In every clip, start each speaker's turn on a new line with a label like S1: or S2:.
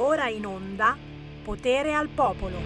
S1: Va ora in onda Potere al Popolo.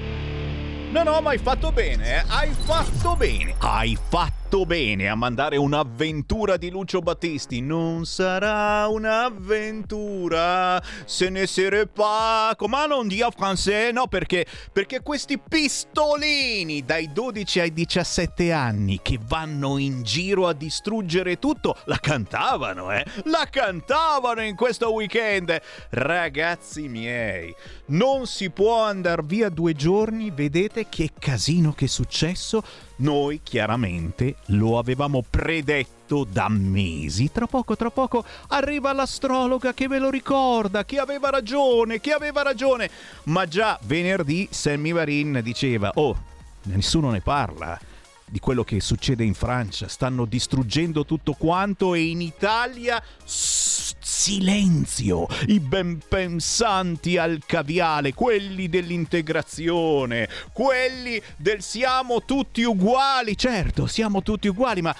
S2: No, no, ma hai fatto bene, eh? Hai fatto bene. Hai fatto fatto bene a mandare un'avventura di Lucio Battisti. Non sarà un'avventura se ne serait pas. Come non dia français? No, perché, perché questi pistolini dai 12 ai 17 anni che vanno in giro a distruggere tutto la cantavano, eh? La cantavano in questo weekend. Ragazzi miei, non si può andare via due giorni. Vedete che casino che è successo? Noi chiaramente lo avevamo predetto da mesi. Tra poco, tra poco arriva l'astrologa che ve lo ricorda, che aveva ragione, che aveva ragione. Ma già venerdì Sammy Varin diceva, oh, nessuno ne parla di quello che succede in Francia, stanno distruggendo tutto quanto e in Italia silenzio, i ben pensanti al caviale, quelli dell'integrazione, quelli del siamo tutti uguali, certo, siamo tutti uguali, ma,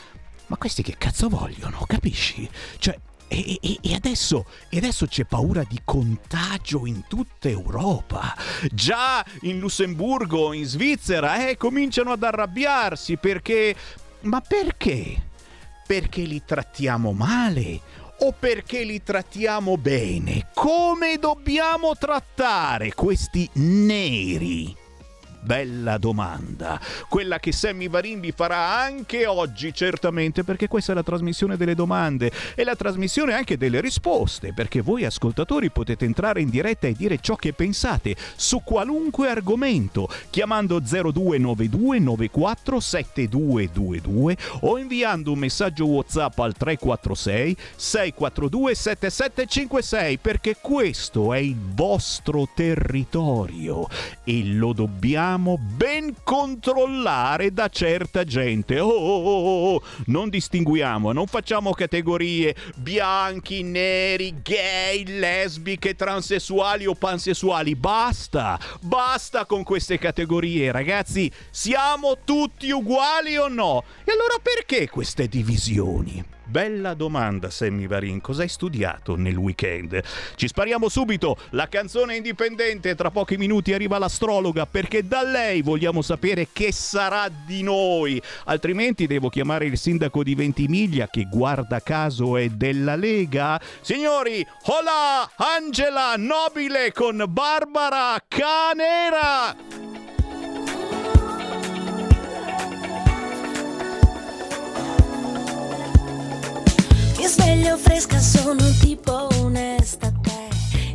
S2: ma questi che cazzo vogliono, capisci? Cioè, e, e, e, adesso, e, adesso, c'è paura di contagio in tutta Europa. Già in Lussemburgo, in Svizzera, eh, cominciano ad arrabbiarsi perché... Ma perché? Perché li trattiamo male o perché li trattiamo bene? Come dobbiamo trattare questi neri? Bella domanda, quella che Sammy Varimbi farà anche oggi certamente perché questa è la trasmissione delle domande e la trasmissione anche delle risposte perché voi ascoltatori potete entrare in diretta e dire ciò che pensate su qualunque argomento chiamando 0292 94 7222 o inviando un messaggio WhatsApp al 346 642 7756 perché questo è il vostro territorio e lo dobbiamo dobbiamo ben controllare da certa gente. Oh, oh, oh, oh, non distinguiamo, non facciamo categorie bianchi, neri, gay, lesbiche, transessuali o pansessuali. Basta, basta con queste categorie, ragazzi. Siamo tutti uguali o no? E allora perché queste divisioni? Bella domanda, Sammy Varin. Cosa hai studiato nel weekend? Ci spariamo subito. La canzone indipendente. Tra pochi minuti arriva l'astrologa perché da lei vogliamo sapere che sarà di noi. Altrimenti devo chiamare il sindaco di Ventimiglia che guarda caso è della Lega. Signori, hola Angela Nobile con Barbara Canera.
S3: Mi sveglio fresca, sono tipo un'estate.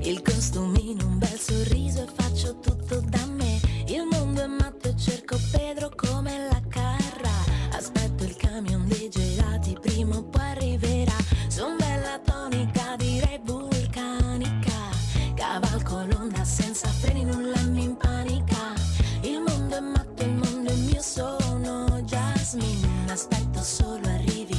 S3: Il costumino, un bel sorriso e faccio tutto da me. Il mondo è matto e cerco Pedro come la carra. Aspetto il camion dei gelati, prima o poi arriverà. Son bella tonica, direi vulcanica. Cavalco l'onda senza freni, nulla mi impanica. Il mondo è matto, il mondo è mio, sono Jasmine. Aspetto solo arrivi.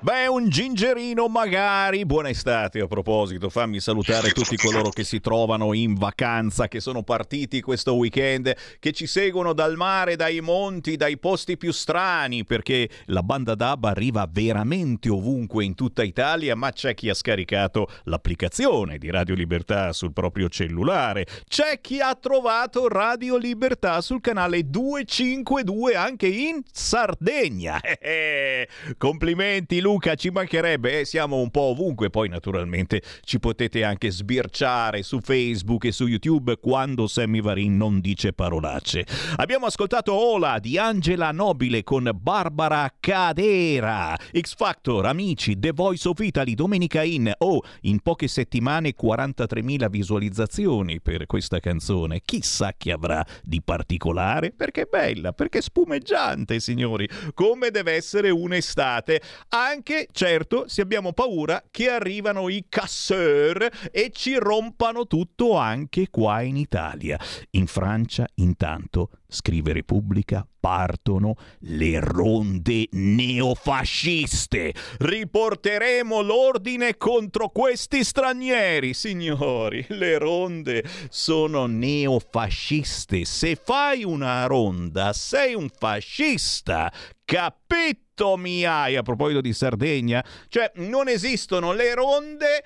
S2: Beh, un gingerino magari. Buona estate a proposito. Fammi salutare tutti coloro che si trovano in vacanza, che sono partiti questo weekend, che ci seguono dal mare, dai monti, dai posti più strani, perché la banda DAB arriva veramente ovunque in tutta Italia, ma c'è chi ha scaricato l'applicazione di Radio Libertà sul proprio cellulare. C'è chi ha trovato Radio Libertà sul canale 252 anche in Sardegna. Complimenti Luca, ci mancherebbe, eh, siamo un po' ovunque, poi naturalmente ci potete anche sbirciare su Facebook e su YouTube quando Sammy Varin non dice parolacce. Abbiamo ascoltato Ola di Angela Nobile con Barbara Cadera, X Factor, Amici, The Voice of Italy, Domenica In, oh, in poche settimane 43.000 visualizzazioni per questa canzone, chissà chi avrà di particolare, perché è bella, perché è spumeggiante signori, come deve essere un'estate, anche certo se abbiamo paura che arrivano i casseur e ci rompano tutto anche qua in Italia. In Francia intanto, scrive Repubblica, partono le ronde neofasciste. Riporteremo l'ordine contro questi stranieri, signori. Le ronde sono neofasciste. Se fai una ronda, sei un fascista. Capito mi hai a proposito di Sardegna? Cioè, non esistono le ronde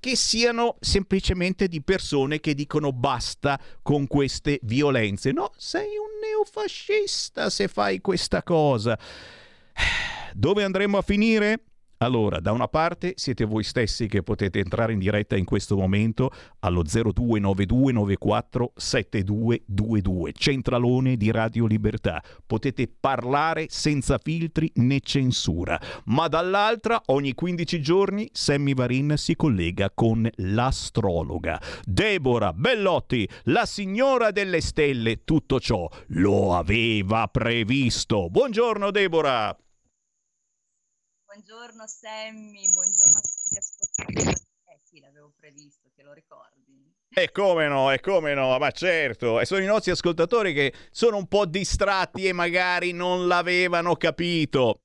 S2: che siano semplicemente di persone che dicono basta con queste violenze. No, sei un neofascista se fai questa cosa. Dove andremo a finire? Allora, da una parte siete voi stessi che potete entrare in diretta in questo momento allo 0292947222, centralone di Radio Libertà. Potete parlare senza filtri né censura. Ma dall'altra, ogni 15 giorni, Sammy Varin si collega con l'astrologa. Deborah Bellotti, la signora delle stelle, tutto ciò lo aveva previsto. Buongiorno Deborah.
S4: Buongiorno Sammy, buongiorno a tutti gli ascoltatori. Eh sì, l'avevo previsto, te lo ricordi?
S2: E come no, e come no, ma certo, e sono i nostri ascoltatori che sono un po' distratti e magari non l'avevano capito.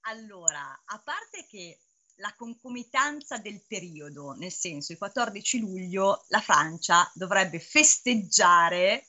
S4: Allora, a parte che la concomitanza del periodo, nel senso il 14 luglio la Francia dovrebbe festeggiare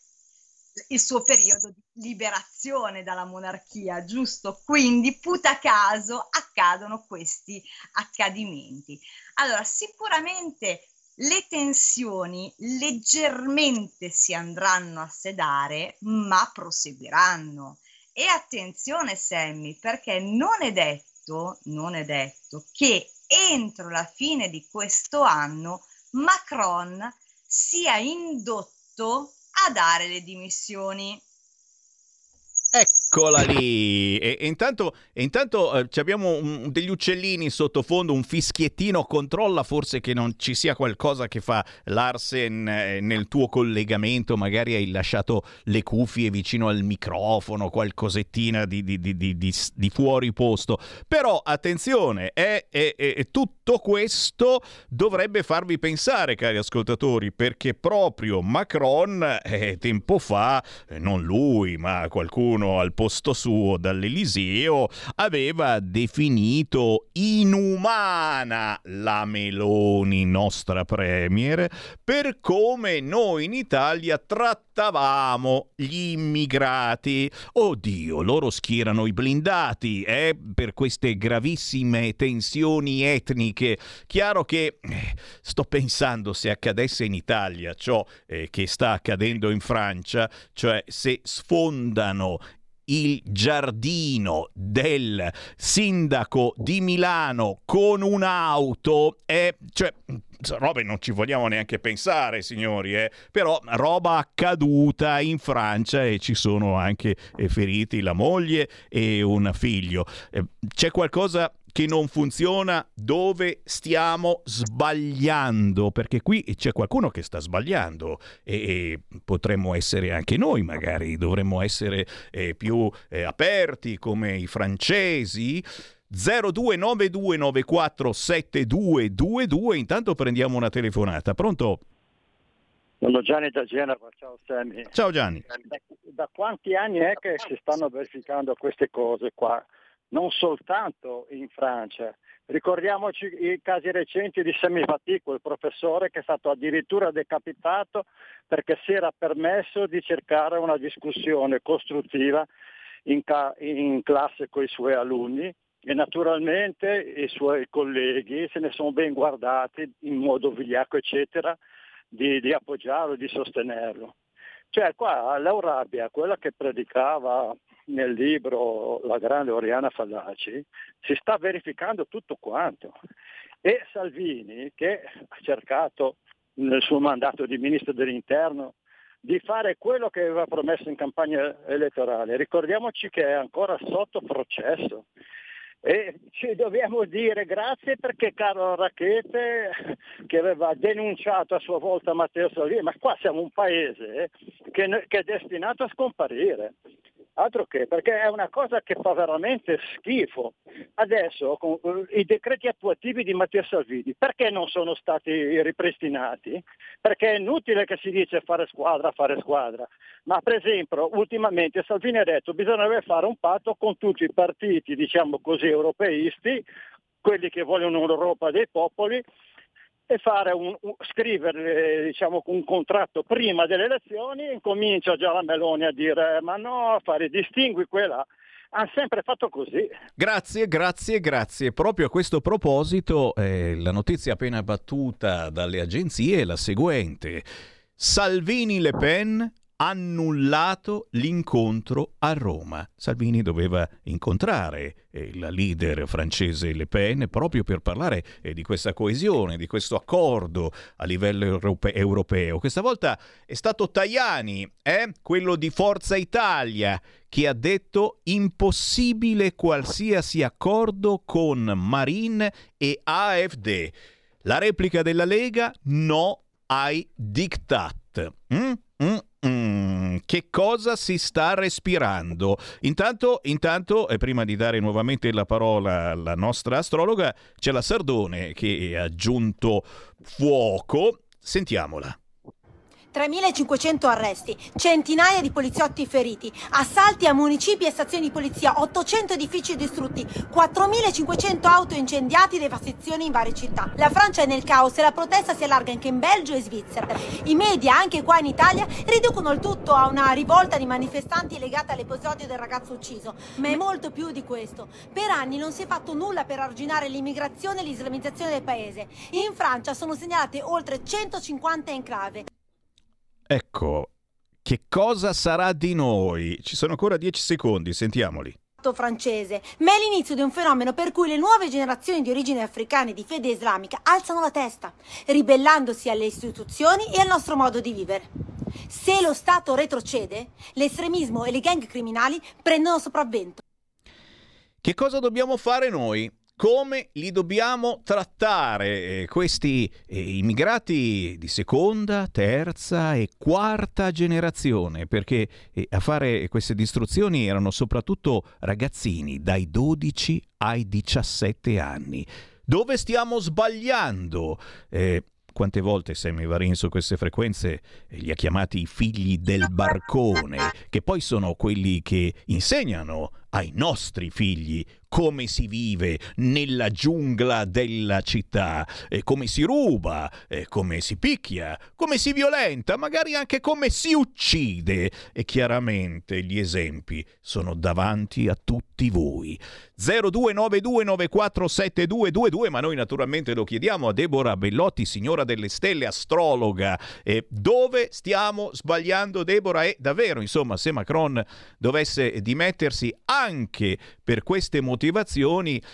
S4: il suo periodo di liberazione dalla monarchia, giusto? Quindi, puta caso, accadono questi accadimenti. Allora, sicuramente le tensioni leggermente si andranno a sedare, ma proseguiranno. E attenzione, Sammy, perché non è detto, non è detto che entro la fine di questo anno Macron sia indotto a dare le dimissioni.
S2: Ecco. Eccola lì! E, e intanto, e intanto eh, abbiamo un, degli uccellini sottofondo, un fischiettino. Controlla forse che non ci sia qualcosa che fa Larsen eh, nel tuo collegamento. Magari hai lasciato le cuffie vicino al microfono, qualcosettina di, di, di, di fuori posto. Però attenzione, è, è, è, tutto questo dovrebbe farvi pensare, cari ascoltatori, perché proprio Macron eh, tempo fa, eh, non lui, ma qualcuno al posto suo dall'Eliseo, aveva definito inumana la Meloni, nostra premier, per come noi in Italia trattavamo gli immigrati. Oddio, loro schierano i blindati, eh, per queste gravissime tensioni etniche. Chiaro che eh, sto pensando se accadesse in Italia ciò eh, che sta accadendo in Francia, cioè se sfondano il giardino del sindaco di Milano con un'auto è cioè robe non ci vogliamo neanche pensare, signori, eh? però roba accaduta in Francia e ci sono anche eh, feriti la moglie e un figlio. Eh, c'è qualcosa che non funziona, dove stiamo sbagliando, perché qui c'è qualcuno che sta sbagliando e, e potremmo essere anche noi, magari dovremmo essere eh, più eh, aperti come i francesi. 0292947222 intanto prendiamo una telefonata pronto?
S5: Sono Gianni da Genova, ciao Sammy.
S2: Ciao Gianni.
S5: Da, da quanti anni è che si stanno verificando queste cose qua? Non soltanto in Francia. Ricordiamoci i casi recenti di Semifatico, il professore che è stato addirittura decapitato perché si era permesso di cercare una discussione costruttiva in, ca- in classe con i suoi alunni e naturalmente i suoi colleghi se ne sono ben guardati in modo vigliacco eccetera di, di appoggiarlo, di sostenerlo. Cioè qua l'Eurabia, quella che predicava nel libro La grande Oriana Fallaci, si sta verificando tutto quanto. E Salvini, che ha cercato nel suo mandato di ministro dell'interno di fare quello che aveva promesso in campagna elettorale, ricordiamoci che è ancora sotto processo. E ci dobbiamo dire grazie perché Carlo Racchete, che aveva denunciato a sua volta Matteo Salvini, ma qua siamo un paese che, che è destinato a scomparire. Altro che, perché è una cosa che fa veramente schifo. Adesso con i decreti attuativi di Matteo Salvini, perché non sono stati ripristinati? Perché è inutile che si dice fare squadra, fare squadra. Ma per esempio, ultimamente Salvini ha detto che bisognerebbe fare un patto con tutti i partiti, diciamo così, europeisti, quelli che vogliono un'Europa dei popoli, e un, un, scrivere diciamo, un contratto prima delle elezioni e comincia già la Meloni a dire ma no, fare distingui quella. Ha sempre fatto così.
S2: Grazie, grazie, grazie. Proprio a questo proposito, eh, la notizia appena battuta dalle agenzie è la seguente. Salvini Le Pen annullato l'incontro a Roma. Salvini doveva incontrare eh, leader francese Le Pen proprio per parlare eh, di questa coesione, di questo accordo a livello europe- europeo. Questa volta è stato Tajani, eh, quello di Forza Italia, che ha detto impossibile qualsiasi accordo con Marine e AFD. La replica della Lega no ai diktat. Mm? Mm? Mm, che cosa si sta respirando? Intanto, intanto, e prima di dare nuovamente la parola alla nostra astrologa, c'è la Sardone che ha aggiunto fuoco. Sentiamola.
S6: 3.500 arresti, centinaia di poliziotti feriti, assalti a municipi e stazioni di polizia, 800 edifici distrutti, 4.500 auto incendiati, devastazioni in varie città. La Francia è nel caos e la protesta si allarga anche in Belgio e Svizzera. I media, anche qua in Italia, riducono il tutto a una rivolta di manifestanti legata all'episodio del ragazzo ucciso, ma è molto più di questo. Per anni non si è fatto nulla per arginare l'immigrazione e l'islamizzazione del paese. In Francia sono segnalate oltre 150 enclave.
S2: Ecco, che cosa sarà di noi? Ci sono ancora dieci secondi, sentiamoli.
S6: francese, ma è l'inizio di un fenomeno per cui le nuove generazioni di origine africana e di fede islamica alzano la testa, ribellandosi alle istituzioni e al nostro modo di vivere. Se lo Stato retrocede, l'estremismo e le gang criminali prendono sopravvento.
S2: Che cosa dobbiamo fare noi? Come li dobbiamo trattare questi eh, immigrati di seconda, terza e quarta generazione, perché eh, a fare queste distruzioni erano soprattutto ragazzini dai 12 ai 17 anni. Dove stiamo sbagliando? Eh, quante volte Sammy Varin su queste frequenze li ha chiamati i figli del barcone, che poi sono quelli che insegnano ai nostri figli come si vive nella giungla della città, e come si ruba, e come si picchia, come si violenta, magari anche come si uccide. E chiaramente gli esempi sono davanti a tutti voi. 0292947222, ma noi naturalmente lo chiediamo a Deborah Bellotti, signora delle stelle, astrologa. E dove stiamo sbagliando, Deborah? E davvero, insomma, se Macron dovesse dimettersi, anche per queste motivazioni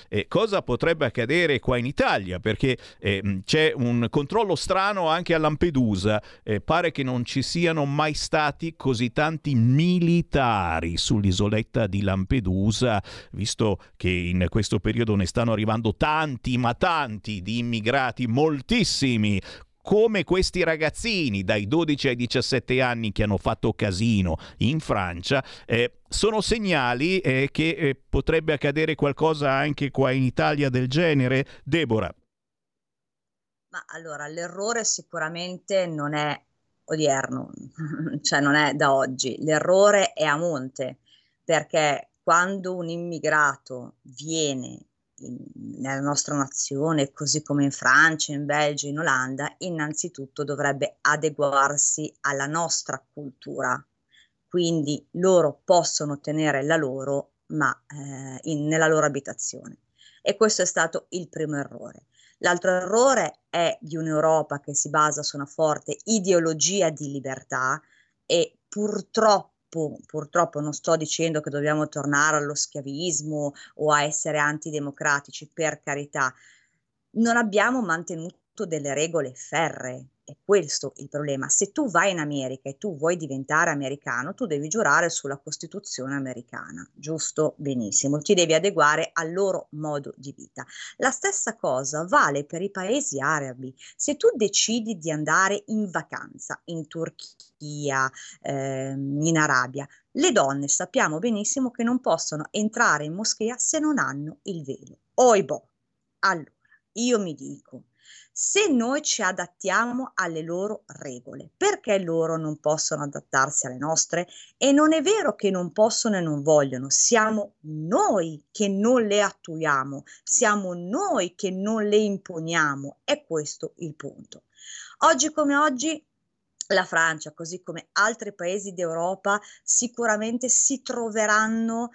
S2: eh, cosa potrebbe accadere qua in Italia, perché eh, c'è un controllo strano anche a Lampedusa, eh, pare che non ci siano mai stati così tanti militari sull'isoletta di Lampedusa, visto che in questo periodo ne stanno arrivando tanti, ma tanti di immigrati, moltissimi, come questi ragazzini dai 12 ai 17 anni che hanno fatto casino in Francia, eh, sono segnali eh, che eh, potrebbe accadere qualcosa anche qua in Italia del genere. Deborah.
S4: Ma allora, l'errore sicuramente non è odierno, cioè non è da oggi, l'errore è a monte, perché quando un immigrato viene in, nella nostra nazione, così come in Francia, in Belgio, in Olanda, innanzitutto dovrebbe adeguarsi alla nostra cultura. Quindi loro possono tenere la loro, ma eh, in, nella loro abitazione. E questo è stato il primo errore. L'altro errore è di un'Europa che si basa su una forte ideologia di libertà e purtroppo purtroppo non sto dicendo che dobbiamo tornare allo schiavismo o a essere antidemocratici, per carità, non abbiamo mantenuto delle regole ferree è questo il problema. Se tu vai in America e tu vuoi diventare americano, tu devi giurare sulla Costituzione americana, giusto? Benissimo, ti devi adeguare al loro modo di vita. La stessa cosa vale per i paesi arabi. Se tu decidi di andare in vacanza in Turchia, ehm, in Arabia, le donne sappiamo benissimo che non possono entrare in moschea se non hanno il velo. Oibò. Allora, io mi dico, se noi ci adattiamo alle loro regole, perché loro non possono adattarsi alle nostre? E non è vero che non possono e non vogliono, siamo noi che non le attuiamo, siamo noi che non le imponiamo, è questo il punto. Oggi come oggi la Francia, così come altri paesi d'Europa, sicuramente si troveranno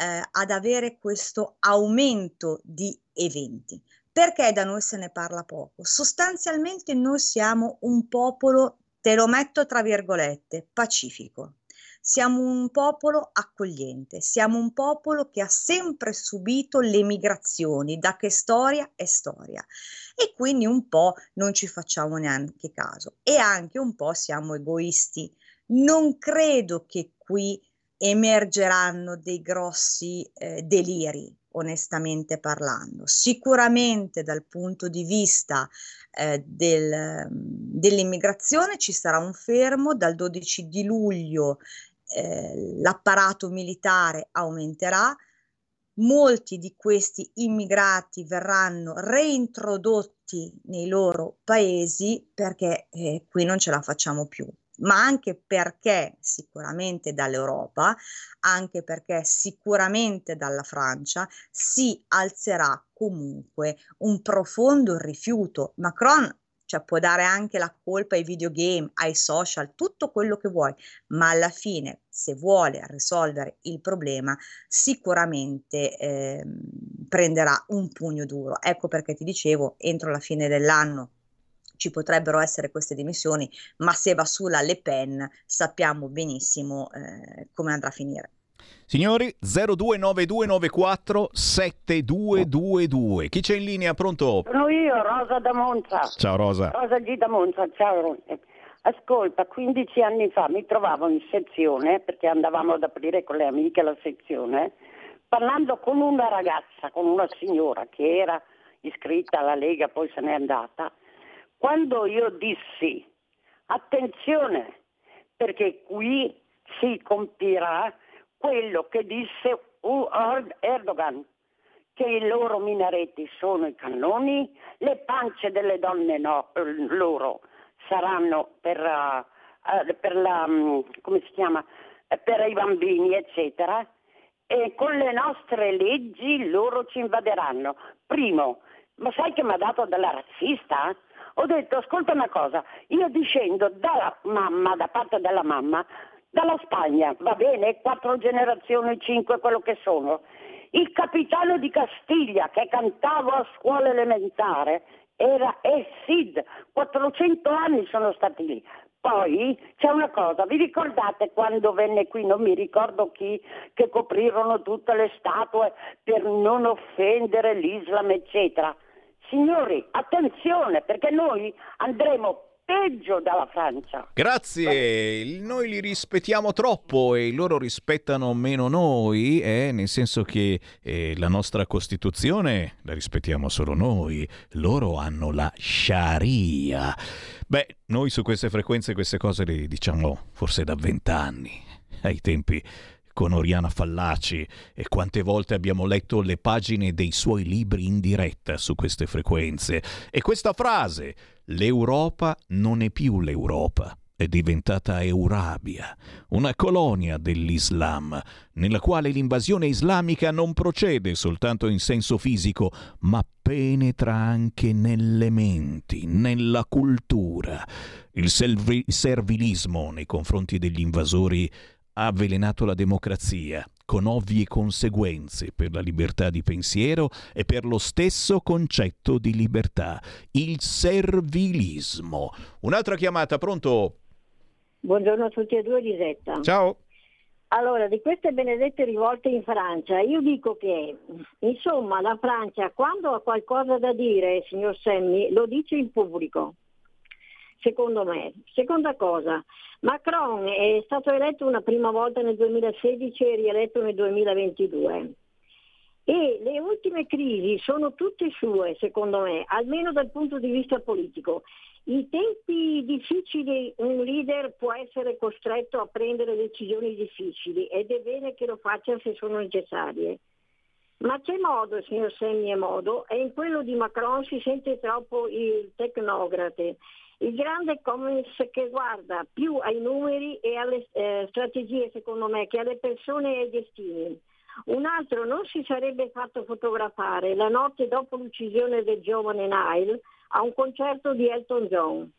S4: eh, ad avere questo aumento di eventi. Perché da noi se ne parla poco? Sostanzialmente noi siamo un popolo, te lo metto tra virgolette, pacifico. Siamo un popolo accogliente, siamo un popolo che ha sempre subito le migrazioni, da che storia è storia. E quindi un po' non ci facciamo neanche caso e anche un po' siamo egoisti. Non credo che qui emergeranno dei grossi eh, deliri, onestamente parlando. Sicuramente dal punto di vista eh, del, dell'immigrazione ci sarà un fermo, dal 12 di luglio eh, l'apparato militare aumenterà, molti di questi immigrati verranno reintrodotti nei loro paesi perché eh, qui non ce la facciamo più ma anche perché sicuramente dall'Europa, anche perché sicuramente dalla Francia si alzerà comunque un profondo rifiuto. Macron cioè può dare anche la colpa ai videogame, ai social, tutto quello che vuoi, ma alla fine se vuole risolvere il problema sicuramente eh, prenderà un pugno duro. Ecco perché ti dicevo, entro la fine dell'anno ci potrebbero essere queste dimissioni, ma se va sulla Le Pen sappiamo benissimo eh, come andrà a finire.
S2: Signori, 029294 7222. Chi c'è in linea? Pronto?
S7: Sono io, Rosa da Monza.
S2: Ciao Rosa.
S7: Rosa G da Monza, ciao. Ascolta, 15 anni fa mi trovavo in sezione, perché andavamo ad aprire con le amiche la sezione, parlando con una ragazza, con una signora che era iscritta alla Lega, poi se n'è andata, quando io dissi, attenzione, perché qui si compirà quello che disse Erdogan, che i loro minaretti sono i cannoni, le pance delle donne no, loro saranno per, uh, per la, um, come si chiama, per i bambini, eccetera, e con le nostre leggi loro ci invaderanno. Primo, ma sai che mi ha dato della razzista? Ho detto, ascolta una cosa, io discendo dalla mamma, da parte della mamma, dalla Spagna, va bene, quattro generazioni, cinque, quello che sono. Il capitano di Castiglia che cantavo a scuola elementare era El Cid, 400 anni sono stati lì. Poi c'è una cosa, vi ricordate quando venne qui, non mi ricordo chi, che coprirono tutte le statue per non offendere l'Islam, eccetera. Signori, attenzione, perché noi andremo peggio dalla Francia.
S2: Grazie, noi li rispettiamo troppo e loro rispettano meno noi, eh? nel senso che eh, la nostra Costituzione la rispettiamo solo noi, loro hanno la Sharia. Beh, noi su queste frequenze queste cose le diciamo forse da vent'anni, ai tempi con Oriana Fallaci e quante volte abbiamo letto le pagine dei suoi libri in diretta su queste frequenze. E questa frase, L'Europa non è più l'Europa, è diventata Eurabia, una colonia dell'Islam, nella quale l'invasione islamica non procede soltanto in senso fisico, ma penetra anche nelle menti, nella cultura. Il servi- servilismo nei confronti degli invasori ha avvelenato la democrazia, con ovvie conseguenze per la libertà di pensiero e per lo stesso concetto di libertà, il servilismo. Un'altra chiamata, pronto?
S8: Buongiorno a tutti e due, Lisetta.
S2: Ciao.
S8: Allora, di queste benedette rivolte in Francia, io dico che, insomma, la Francia quando ha qualcosa da dire, signor Semmi, lo dice in pubblico secondo me. Seconda cosa, Macron è stato eletto una prima volta nel 2016 e rieletto nel 2022. E le ultime crisi sono tutte sue, secondo me, almeno dal punto di vista politico. In tempi difficili un leader può essere costretto a prendere decisioni difficili ed è bene che lo faccia se sono necessarie. Ma c'è modo, signor Semmi, è modo, e in quello di Macron si sente troppo il tecnocrate il grande Commons che guarda più ai numeri e alle eh, strategie, secondo me, che alle persone e ai destini. Un altro non si sarebbe fatto fotografare la notte dopo l'uccisione del giovane Nile a un concerto di Elton John.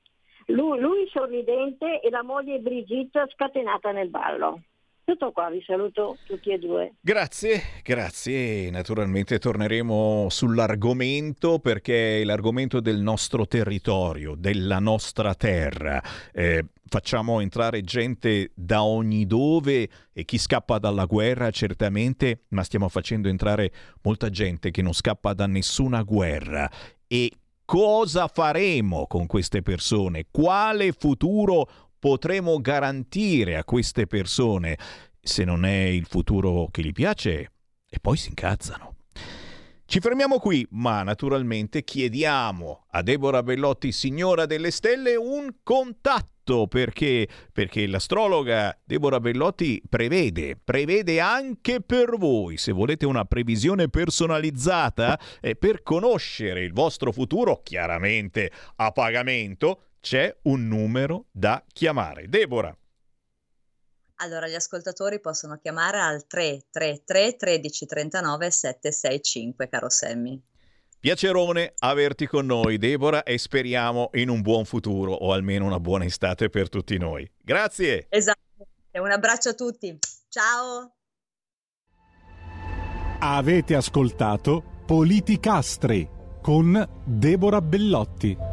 S8: Lui, lui sorridente e la moglie Brigitte scatenata nel ballo. Tutto qua, vi saluto tutti e due.
S2: Grazie, grazie. Naturalmente torneremo sull'argomento perché è l'argomento del nostro territorio, della nostra terra. Eh, facciamo entrare gente da ogni dove e chi scappa dalla guerra certamente, ma stiamo facendo entrare molta gente che non scappa da nessuna guerra. E cosa faremo con queste persone? Quale futuro potremo garantire a queste persone se non è il futuro che gli piace e poi si incazzano. Ci fermiamo qui, ma naturalmente chiediamo a Deborah Bellotti, signora delle stelle, un contatto perché, perché l'astrologa Deborah Bellotti prevede, prevede anche per voi, se volete una previsione personalizzata eh, per conoscere il vostro futuro, chiaramente a pagamento, c'è un numero da chiamare. Deborah.
S4: Allora, gli ascoltatori possono chiamare al 333 13 39 765, caro Semmi.
S2: Piacerone averti con noi, Deborah, e speriamo in un buon futuro o almeno una buona estate per tutti noi. Grazie.
S4: Esatto. Un abbraccio a tutti. Ciao.
S9: Avete ascoltato Politicastri con Deborah Bellotti.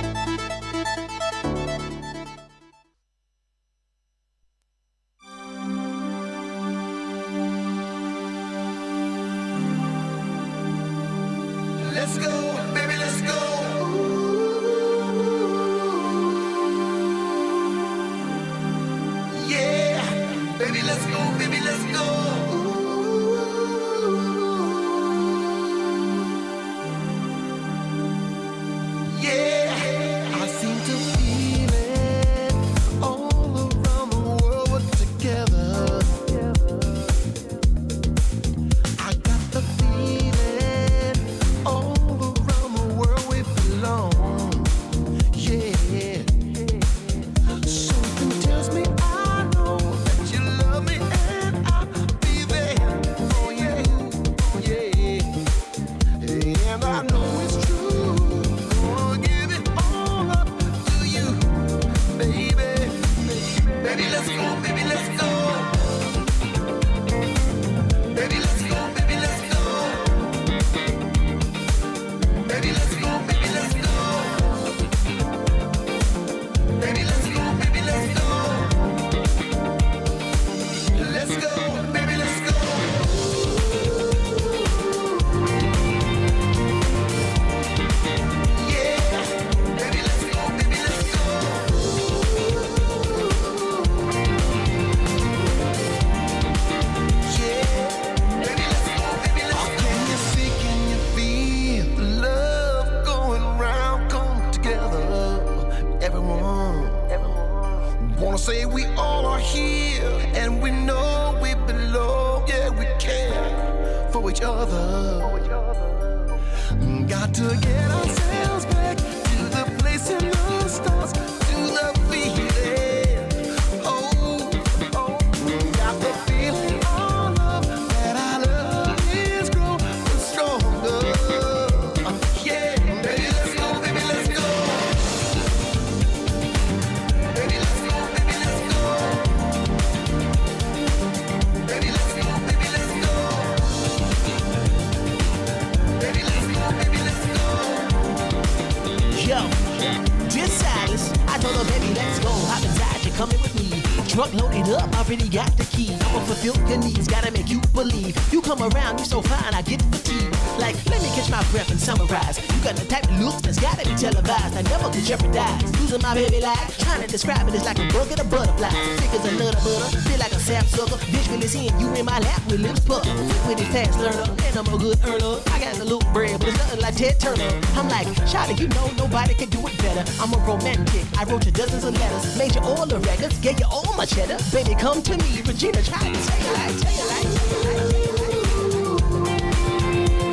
S10: by Ted Turner. I'm like, Shada, you know nobody can do it better. I'm a romantic. I wrote you dozens of letters, made you all the records, gave you all my cheddar. Baby, come to me, Regina. Try to tell you, I tell you, I tell you.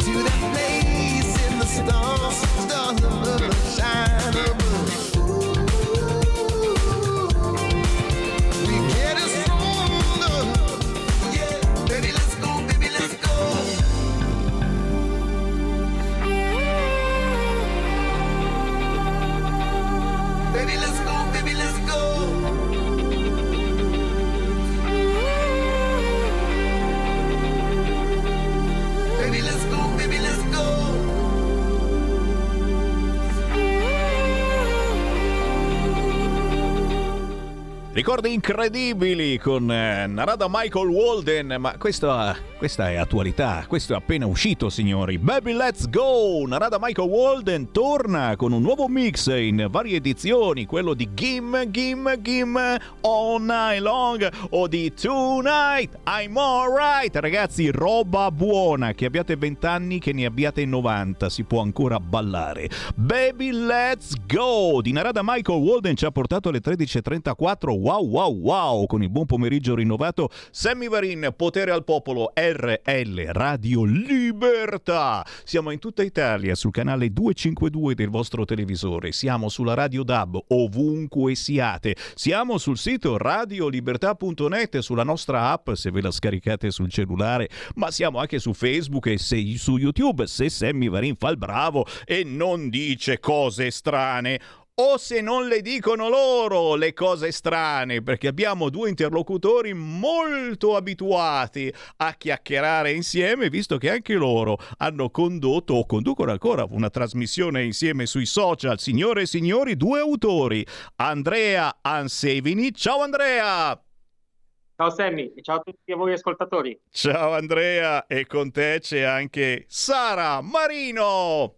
S11: To that place in the stars. stars
S2: ricordi incredibili con eh, Narada Michael Walden, ma questa, questa, è attualità, questo è appena uscito signori. Baby Let's Go! Narada Michael Walden torna con un nuovo mix in varie edizioni, quello di Gim Gim Gim All Night Long o di Tonight I'm Alright. Ragazzi, roba buona, che abbiate 20 anni, che ne abbiate 90, si può ancora ballare. Baby Let's Go! Di Narada Michael Walden ci ha portato alle 13.34, wow! Wow wow con il buon pomeriggio rinnovato. Sammy Varin, Potere al Popolo, RL Radio Libertà. Siamo in tutta Italia sul canale 252 del vostro televisore, siamo sulla Radio DAB ovunque siate, siamo sul sito radiolibertà.net, sulla nostra app se ve la scaricate sul cellulare, ma siamo anche su Facebook e su YouTube se Sammy Varin fa il bravo e non dice cose strane o se non le dicono loro le cose strane, perché abbiamo due interlocutori molto abituati a chiacchierare insieme, visto che anche loro hanno condotto o conducono ancora una trasmissione insieme sui social. Signore e signori, due autori, Andrea Ansevini. Ciao Andrea!
S12: Ciao Sammy e ciao a tutti a voi ascoltatori.
S2: Ciao Andrea e con te c'è anche Sara Marino.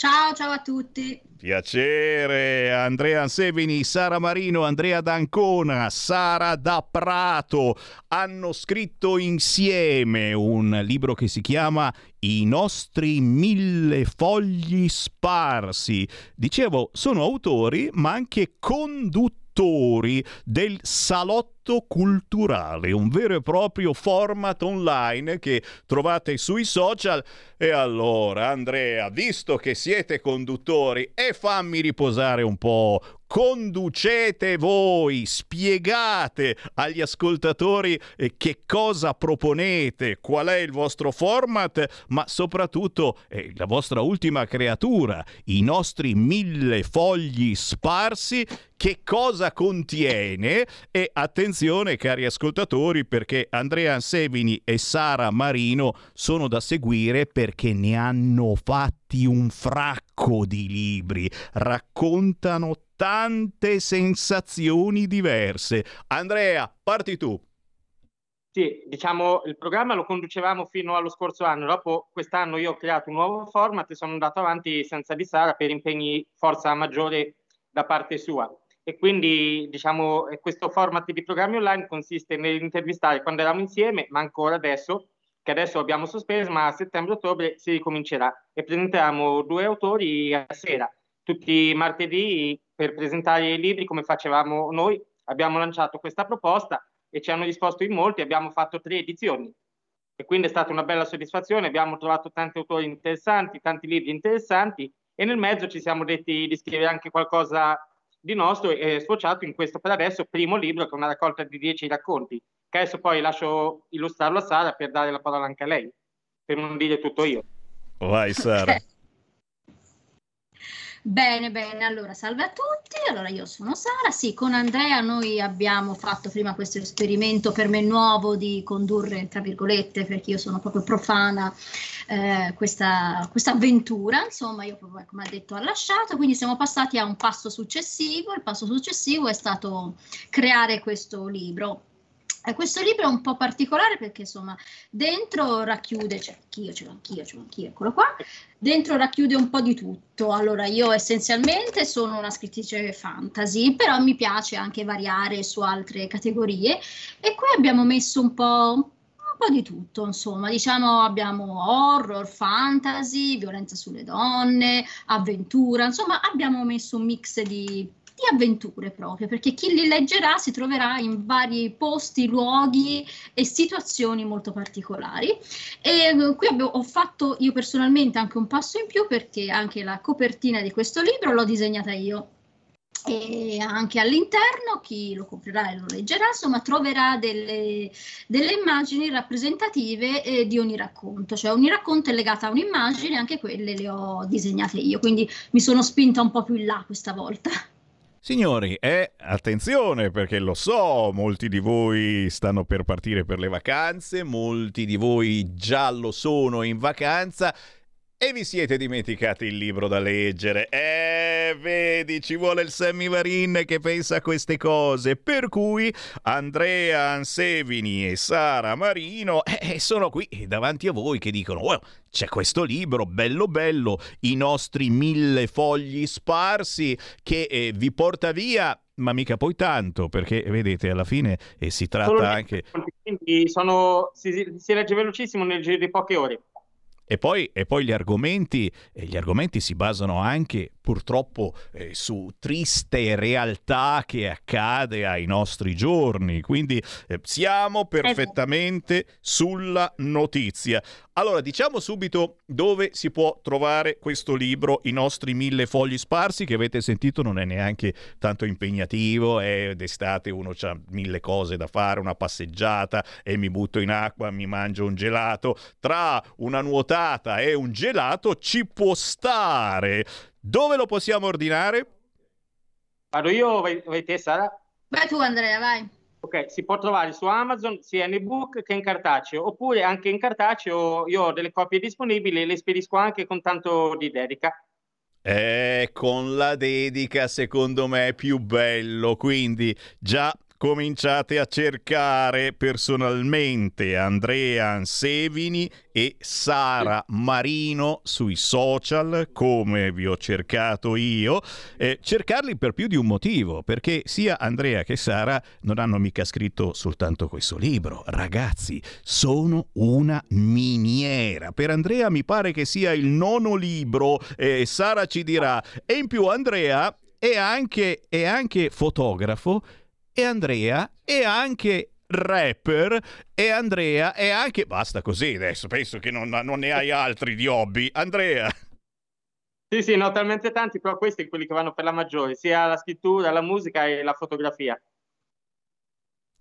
S13: Ciao, ciao a tutti.
S2: Piacere, Andrea Ansevini, Sara Marino, Andrea D'Ancona, Sara da Prato hanno scritto insieme un libro che si chiama I nostri mille fogli sparsi. Dicevo, sono autori ma anche conduttori del salotto culturale, un vero e proprio format online che trovate sui social. E allora, Andrea, visto che siete conduttori e fammi riposare un po', conducete voi, spiegate agli ascoltatori eh, che cosa proponete, qual è il vostro format, ma soprattutto eh, la vostra ultima creatura, i nostri mille fogli sparsi, che cosa contiene e attenzione cari ascoltatori perché Andrea Ansevini e Sara Marino sono da seguire perché ne hanno fatti un fracco di libri, raccontano tante sensazioni diverse. Andrea, parti tu.
S12: Sì, diciamo, il programma lo conducevamo fino allo scorso anno, dopo quest'anno io ho creato un nuovo format e sono andato avanti senza di Sara per impegni forza maggiore da parte sua. E quindi, diciamo, questo format di programmi online consiste nell'intervistare quando eravamo insieme, ma ancora adesso, che adesso abbiamo sospeso, ma a settembre-ottobre si ricomincerà. E presenteremo due autori a sera, tutti i martedì per presentare i libri come facevamo noi. Abbiamo lanciato questa proposta e ci hanno risposto in molti, abbiamo fatto tre edizioni. E quindi è stata una bella soddisfazione, abbiamo trovato tanti autori interessanti, tanti libri interessanti e nel mezzo ci siamo detti di scrivere anche qualcosa di nostro è sfociato in questo per adesso primo libro che è una raccolta di dieci racconti, che adesso poi lascio illustrarlo a Sara per dare la parola anche a lei, per non dire tutto io.
S2: Vai Sara.
S13: Bene, bene, allora salve a tutti, allora io sono Sara, sì, con Andrea noi abbiamo fatto prima questo esperimento per me nuovo di condurre, tra virgolette, perché io sono proprio profana, eh, questa, questa avventura, insomma io proprio, come ha detto, ha lasciato, quindi siamo passati a un passo successivo, il passo successivo è stato creare questo libro. Eh, questo libro è un po' particolare perché insomma dentro racchiude, cioè anch'io, ce l'ho anch'io, ce l'ho anch'io, eccolo qua, dentro racchiude un po' di tutto. Allora io essenzialmente sono una scrittrice fantasy, però mi piace anche variare su altre categorie e qui abbiamo messo un po' di tutto, insomma, diciamo abbiamo horror, fantasy, violenza sulle donne, avventura, insomma abbiamo messo un mix di di avventure proprio, perché chi li leggerà si troverà in vari posti, luoghi e situazioni molto particolari. E eh, qui abbiamo, ho fatto io personalmente anche un passo in più perché anche la copertina di questo libro l'ho disegnata io. E anche all'interno chi lo comprerà e lo leggerà insomma troverà delle, delle immagini rappresentative eh, di ogni racconto cioè ogni racconto è legato a un'immagine anche quelle le ho disegnate io quindi mi sono spinta un po' più in là questa volta
S2: Signori, e attenzione perché lo so, molti di voi stanno per partire per le vacanze, molti di voi già lo sono in vacanza e vi siete dimenticati il libro da leggere. Eh, vedi, ci vuole il Sammy Varin che pensa a queste cose. Per cui Andrea Ansevini e Sara Marino eh, sono qui davanti a voi che dicono: well, c'è questo libro bello bello, i nostri mille fogli sparsi che eh, vi porta via. Ma mica poi tanto, perché vedete, alla fine eh, si tratta
S12: Solo
S2: anche.
S12: Quindi sono, si, si legge velocissimo nel giro di poche ore.
S2: E poi, e poi gli, argomenti, gli argomenti si basano anche purtroppo eh, su triste realtà che accade ai nostri giorni. Quindi eh, siamo perfettamente sulla notizia. Allora, diciamo subito dove si può trovare questo libro, I nostri mille fogli sparsi, che avete sentito non è neanche tanto impegnativo, è d'estate uno ha mille cose da fare, una passeggiata e mi butto in acqua, mi mangio un gelato. Tra una nuotata e un gelato ci può stare. Dove lo possiamo ordinare?
S12: Vado io, vai, vai te Sara?
S13: Vai tu Andrea, vai.
S12: Ok, si può trovare su Amazon sia in ebook che in cartaceo, oppure anche in cartaceo io ho delle copie disponibili e le spedisco anche con tanto di dedica.
S2: Eh, con la dedica secondo me è più bello, quindi già cominciate a cercare personalmente Andrea Ansevini e Sara Marino sui social come vi ho cercato io eh, cercarli per più di un motivo perché sia Andrea che Sara non hanno mica scritto soltanto questo libro. Ragazzi sono una miniera. Per Andrea mi pare che sia il nono libro e Sara ci dirà. E in più Andrea è anche, è anche fotografo e Andrea è anche rapper e Andrea è anche... Basta così adesso, penso che non, non ne hai altri di hobby. Andrea.
S12: Sì, sì, no, talmente tanti, però questi quelli che vanno per la maggiore, sia la scrittura, la musica e la fotografia.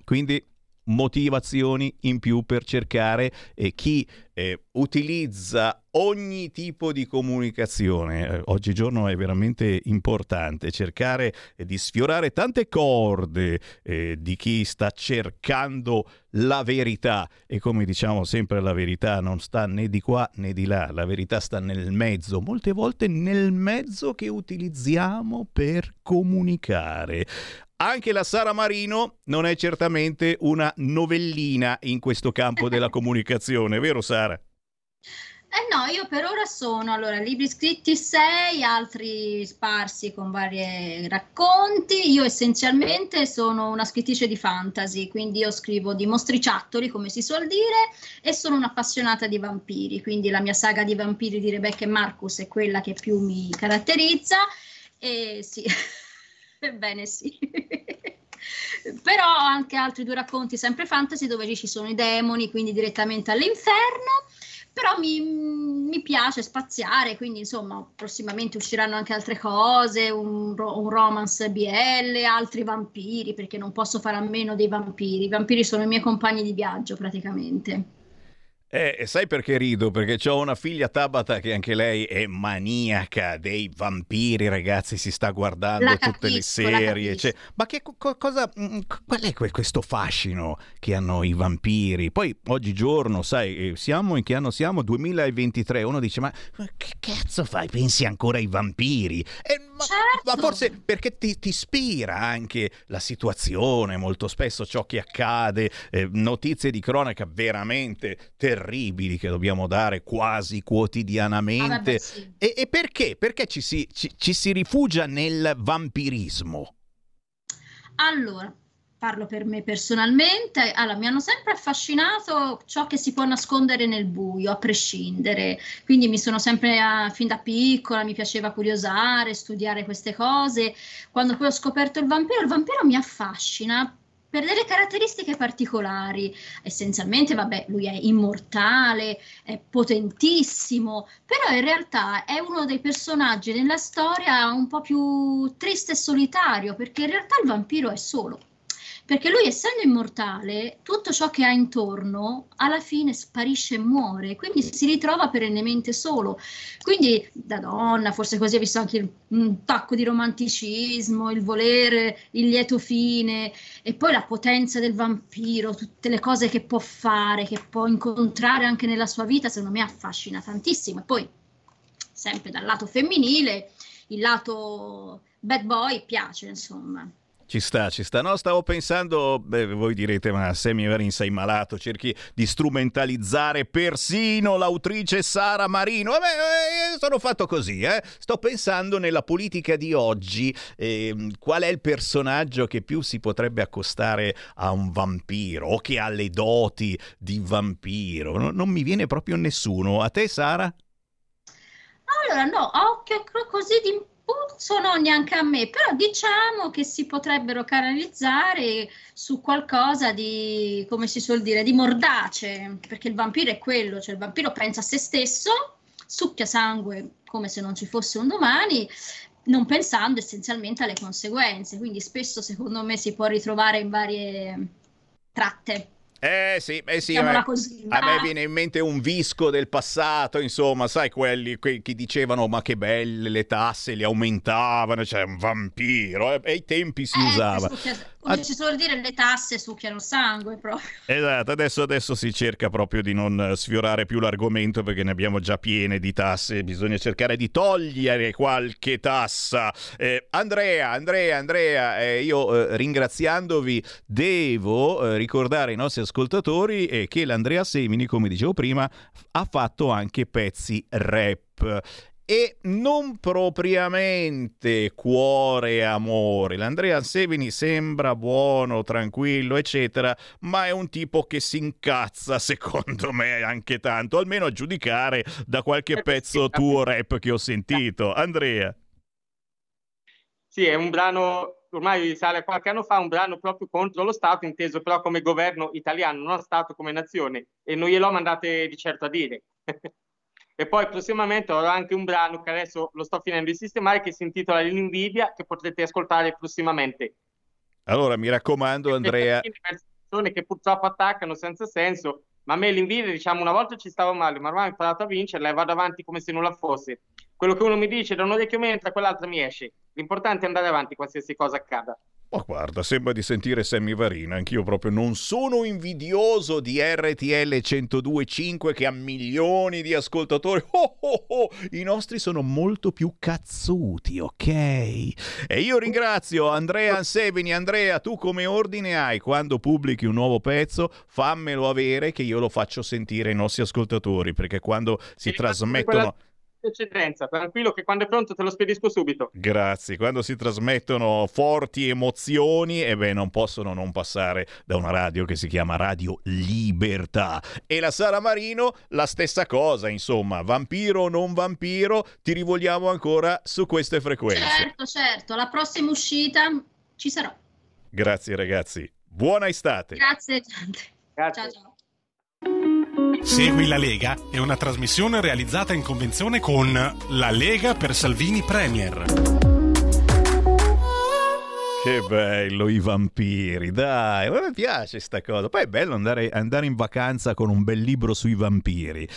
S2: Quindi motivazioni in più per cercare eh, chi eh, utilizza ogni tipo di comunicazione. Eh, oggigiorno è veramente importante cercare di sfiorare tante corde eh, di chi sta cercando la verità e come diciamo sempre la verità non sta né di qua né di là, la verità sta nel mezzo, molte volte nel mezzo che utilizziamo per comunicare. Anche la Sara Marino non è certamente una novellina in questo campo della comunicazione, vero Sara?
S13: Eh no, io per ora sono allora libri scritti 6, altri sparsi con vari racconti. Io essenzialmente sono una scrittrice di fantasy, quindi io scrivo di mostriciattoli, come si suol dire, e sono un'appassionata di vampiri, quindi la mia saga di vampiri di Rebecca e Marcus è quella che più mi caratterizza. E sì, ebbene sì. Però ho anche altri due racconti sempre fantasy dove ci sono i demoni, quindi direttamente all'inferno però mi, mi, piace spaziare, quindi insomma prossimamente usciranno anche altre cose, un, un, romance BL, altri vampiri, perché non posso fare a meno dei vampiri. I vampiri sono i miei compagni di viaggio praticamente.
S2: Eh, sai perché rido? Perché ho una figlia Tabata che anche lei è maniaca dei vampiri, ragazzi, si sta guardando
S13: la
S2: tutte
S13: capisco,
S2: le serie. Cioè, ma che co- cosa mm, qual è que- questo fascino che hanno i vampiri? Poi oggigiorno, sai, eh, siamo in che anno siamo? 2023. Uno dice "Ma che cazzo fai? Pensi ancora ai vampiri?" Eh, ma,
S13: certo.
S2: ma, forse perché ti, ti, ispira anche la situazione, molto spesso ciò che accade, eh, notizie di cronaca veramente terribili che dobbiamo dare quasi quotidianamente.
S13: Ah, vabbè, sì.
S2: e, e, perché? Perché ci si, ci, ci si rifugia nel vampirismo?
S13: Allora, parlo per me personalmente, allora, mi hanno sempre affascinato ciò che si può nascondere nel buio, a prescindere. Quindi mi sono sempre, uh, fin da piccola, mi piaceva curiosare, studiare queste cose. Quando poi ho scoperto il vampiro, il vampiro mi affascina per delle caratteristiche particolari. Essenzialmente, vabbè, lui è immortale, è potentissimo, però in realtà è uno dei personaggi nella storia un po' più triste e solitario, perché in realtà il vampiro è solo perché lui essendo immortale, tutto ciò che ha intorno alla fine sparisce e muore, quindi si ritrova perennemente solo. Quindi da donna, forse così ha visto anche un tacco di romanticismo, il volere, il lieto fine e poi la potenza del vampiro, tutte le cose che può fare, che può incontrare anche nella sua vita, secondo me affascina tantissimo. E poi sempre dal lato femminile, il lato bad boy piace, insomma.
S2: Ci sta, ci sta. No, stavo pensando, beh, voi direte, ma Sammy Varin sei malato, cerchi di strumentalizzare persino l'autrice Sara Marino. Vabbè, eh, sono fatto così, eh. Sto pensando nella politica di oggi, eh, qual è il personaggio che più si potrebbe accostare a un vampiro o che ha le doti di vampiro. No, non mi viene proprio nessuno. A te, Sara?
S13: Allora, no, occhio così di puzzono neanche a me, però diciamo che si potrebbero canalizzare su qualcosa di, come si suol dire, di mordace, perché il vampiro è quello, cioè il vampiro pensa a se stesso, succhia sangue come se non ci fosse un domani, non pensando essenzialmente alle conseguenze, quindi spesso secondo me si può ritrovare in varie tratte.
S2: Eh sì, eh sì, eh,
S13: così,
S2: a me
S13: ma-
S2: viene in mente un visco del passato, insomma, sai quelli que- che dicevano ma che belle le tasse, le aumentavano, cioè un vampiro, eh, e ai tempi si
S13: Eh,
S2: usava.
S13: succhia- come ci suol dire, le tasse succhiano sangue proprio.
S2: Esatto, adesso, adesso si cerca proprio di non sfiorare più l'argomento perché ne abbiamo già piene di tasse, bisogna cercare di togliere qualche tassa. Eh, Andrea, Andrea, Andrea, eh, io eh, ringraziandovi devo eh, ricordare ai nostri ascoltatori eh, che l'Andrea Semini, come dicevo prima, ha fatto anche pezzi rap. E non propriamente cuore e amore. L'Andrea Sevini sembra buono, tranquillo, eccetera, ma è un tipo che si incazza, secondo me, anche tanto, almeno a giudicare da qualche pezzo tuo rap che ho sentito. Andrea.
S12: Sì, è un brano, ormai risale a qualche anno fa, un brano proprio contro lo Stato, inteso però come governo italiano, non Stato come nazione, e non glielo mandate di certo a dire. e poi prossimamente avrò anche un brano che adesso lo sto finendo di sistemare, che si intitola L'invidia, che potrete ascoltare prossimamente.
S2: Allora, mi raccomando, Andrea.
S12: persone che purtroppo attaccano senza senso, ma a me l'invidia, diciamo, una volta ci stavo male, ma ormai ho imparato a vincerla e vado avanti come se nulla fosse. Quello che uno mi dice da un orecchio mi entra, quell'altro mi esce. L'importante è andare avanti, qualsiasi cosa accada.
S2: Ma guarda, sembra di sentire Sammy Varina, anch'io proprio non sono invidioso di RTL 102.5 che ha milioni di ascoltatori. Oh, oh, oh, I nostri sono molto più cazzuti, ok? E io ringrazio Andrea Ansevini. Andrea, tu come ordine hai quando pubblichi un nuovo pezzo? Fammelo avere che io lo faccio sentire ai nostri ascoltatori, perché quando si trasmettono...
S12: Eccedenza, tranquillo che quando è pronto te lo spedisco subito.
S2: Grazie, quando si trasmettono forti emozioni, e beh, non possono non passare da una radio che si chiama Radio Libertà. E la Sara Marino, la stessa cosa, insomma, vampiro o non vampiro, ti rivolgiamo ancora su queste frequenze.
S13: Certo, certo, la prossima uscita ci sarò.
S2: Grazie ragazzi, buona estate.
S13: Grazie, gente. Ciao, ciao.
S9: Segui la Lega è una trasmissione realizzata in convenzione con La Lega per Salvini Premier.
S2: Che bello i vampiri, dai, a me piace sta cosa. Poi è bello andare, andare in vacanza con un bel libro sui vampiri.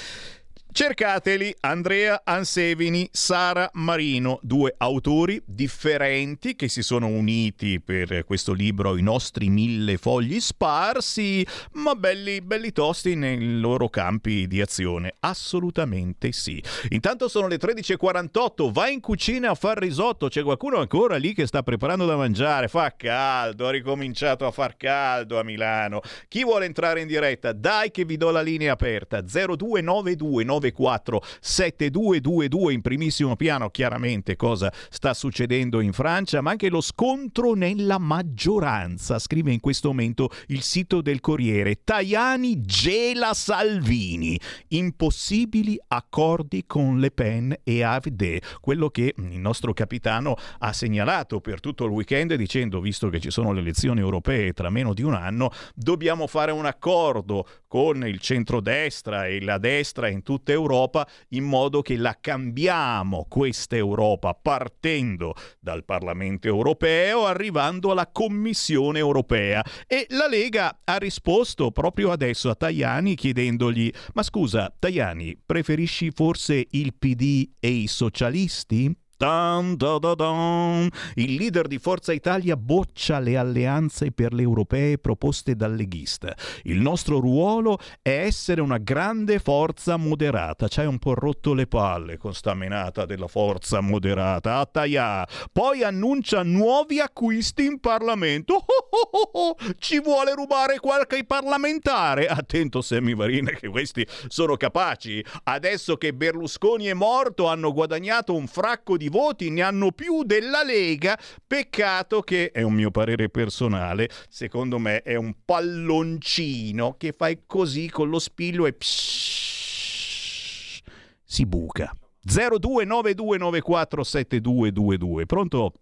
S2: Cercateli Andrea Ansevini, Sara Marino, due autori differenti che si sono uniti per questo libro I nostri mille fogli sparsi, ma belli, belli tosti nei loro campi di azione. Assolutamente sì. Intanto sono le 13.48, vai in cucina a far risotto, c'è qualcuno ancora lì che sta preparando da mangiare, fa caldo, ha ricominciato a far caldo a Milano. Chi vuole entrare in diretta? Dai che vi do la linea aperta 0292 94 7222 in primissimo piano chiaramente cosa sta succedendo in Francia ma anche lo scontro nella maggioranza scrive in questo momento il sito del Corriere. Tajani gela Salvini. Impossibili accordi con Le Pen e AfD quello che il nostro capitano ha segnalato per tutto il weekend dicendo visto che ci sono le elezioni europee tra meno di un anno dobbiamo fare un accordo con il centrodestra e la destra in tutta Europa in modo che la cambiamo questa Europa partendo dal Parlamento europeo arrivando alla Commissione europea e la Lega ha risposto proprio adesso a Tajani chiedendogli ma scusa Tajani preferisci forse il PD e i socialisti? Dun, dun, dun, dun. Il leader di Forza Italia boccia le alleanze per le europee proposte dal leghista. Il nostro ruolo è essere una grande forza moderata. Ci hai un po' rotto le palle con sta menata della forza moderata. Attaia. Poi annuncia nuovi acquisti in Parlamento. Oh, oh, oh, oh. Ci vuole rubare qualche parlamentare. Attento Sammy Varina che questi sono capaci. Adesso che Berlusconi è morto hanno guadagnato un fracco di voti, ne hanno più della Lega. Peccato che, è un mio parere personale, secondo me è un palloncino che fai così con lo spillo e psh, si buca. 0292947222. Pronto?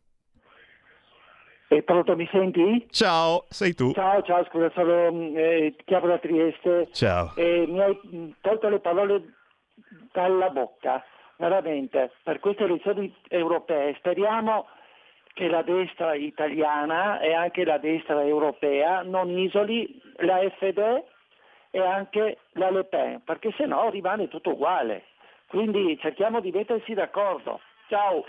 S14: E pronto, mi senti?
S2: Ciao, sei tu.
S14: Ciao, ciao, scusa, sono eh, chiamo da Trieste.
S2: Ciao.
S14: E mi hai mh, tolto le parole dalla bocca, veramente, per queste elezioni europee. Speriamo che la destra italiana e anche la destra europea non isoli la FD e anche la Le Pen, perché se no rimane tutto uguale. Quindi cerchiamo di mettersi d'accordo. Ciao.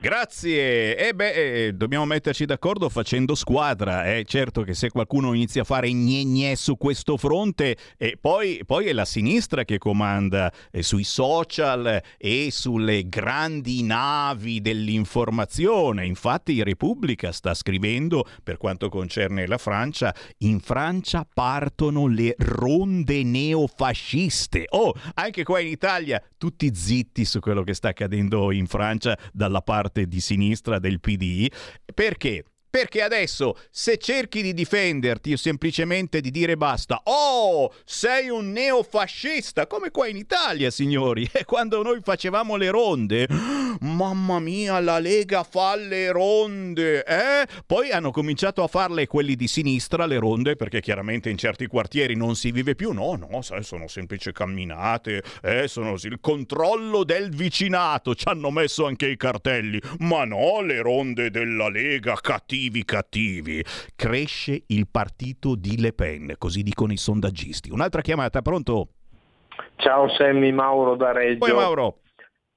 S2: Grazie. E beh, eh, dobbiamo metterci d'accordo facendo squadra. Eh. Certo che se qualcuno inizia a fare gne su questo fronte, e poi, poi è la sinistra che comanda eh, sui social e sulle grandi navi dell'informazione. Infatti Repubblica sta scrivendo, per quanto concerne la Francia, in Francia partono le ronde neofasciste. Oh, anche qua in Italia tutti zitti su quello che sta accadendo in Francia dalla parte di sinistra del PD. Perché? Perché adesso se cerchi di difenderti o semplicemente di dire basta, oh, sei un neofascista, come qua in Italia, signori, e quando noi facevamo le ronde, mamma mia, la Lega fa le ronde, eh? Poi hanno cominciato a farle quelli di sinistra, le ronde, perché chiaramente in certi quartieri non si vive più, no, no, sai, sono semplici camminate, eh, sono il controllo del vicinato, ci hanno messo anche i cartelli, ma no, le ronde della Lega, cattivi cattivi. Cresce il partito di Le Pen, così dicono i sondaggisti. Un'altra chiamata, pronto?
S15: Ciao Sammy Mauro da Reggio.
S2: Poi Mauro.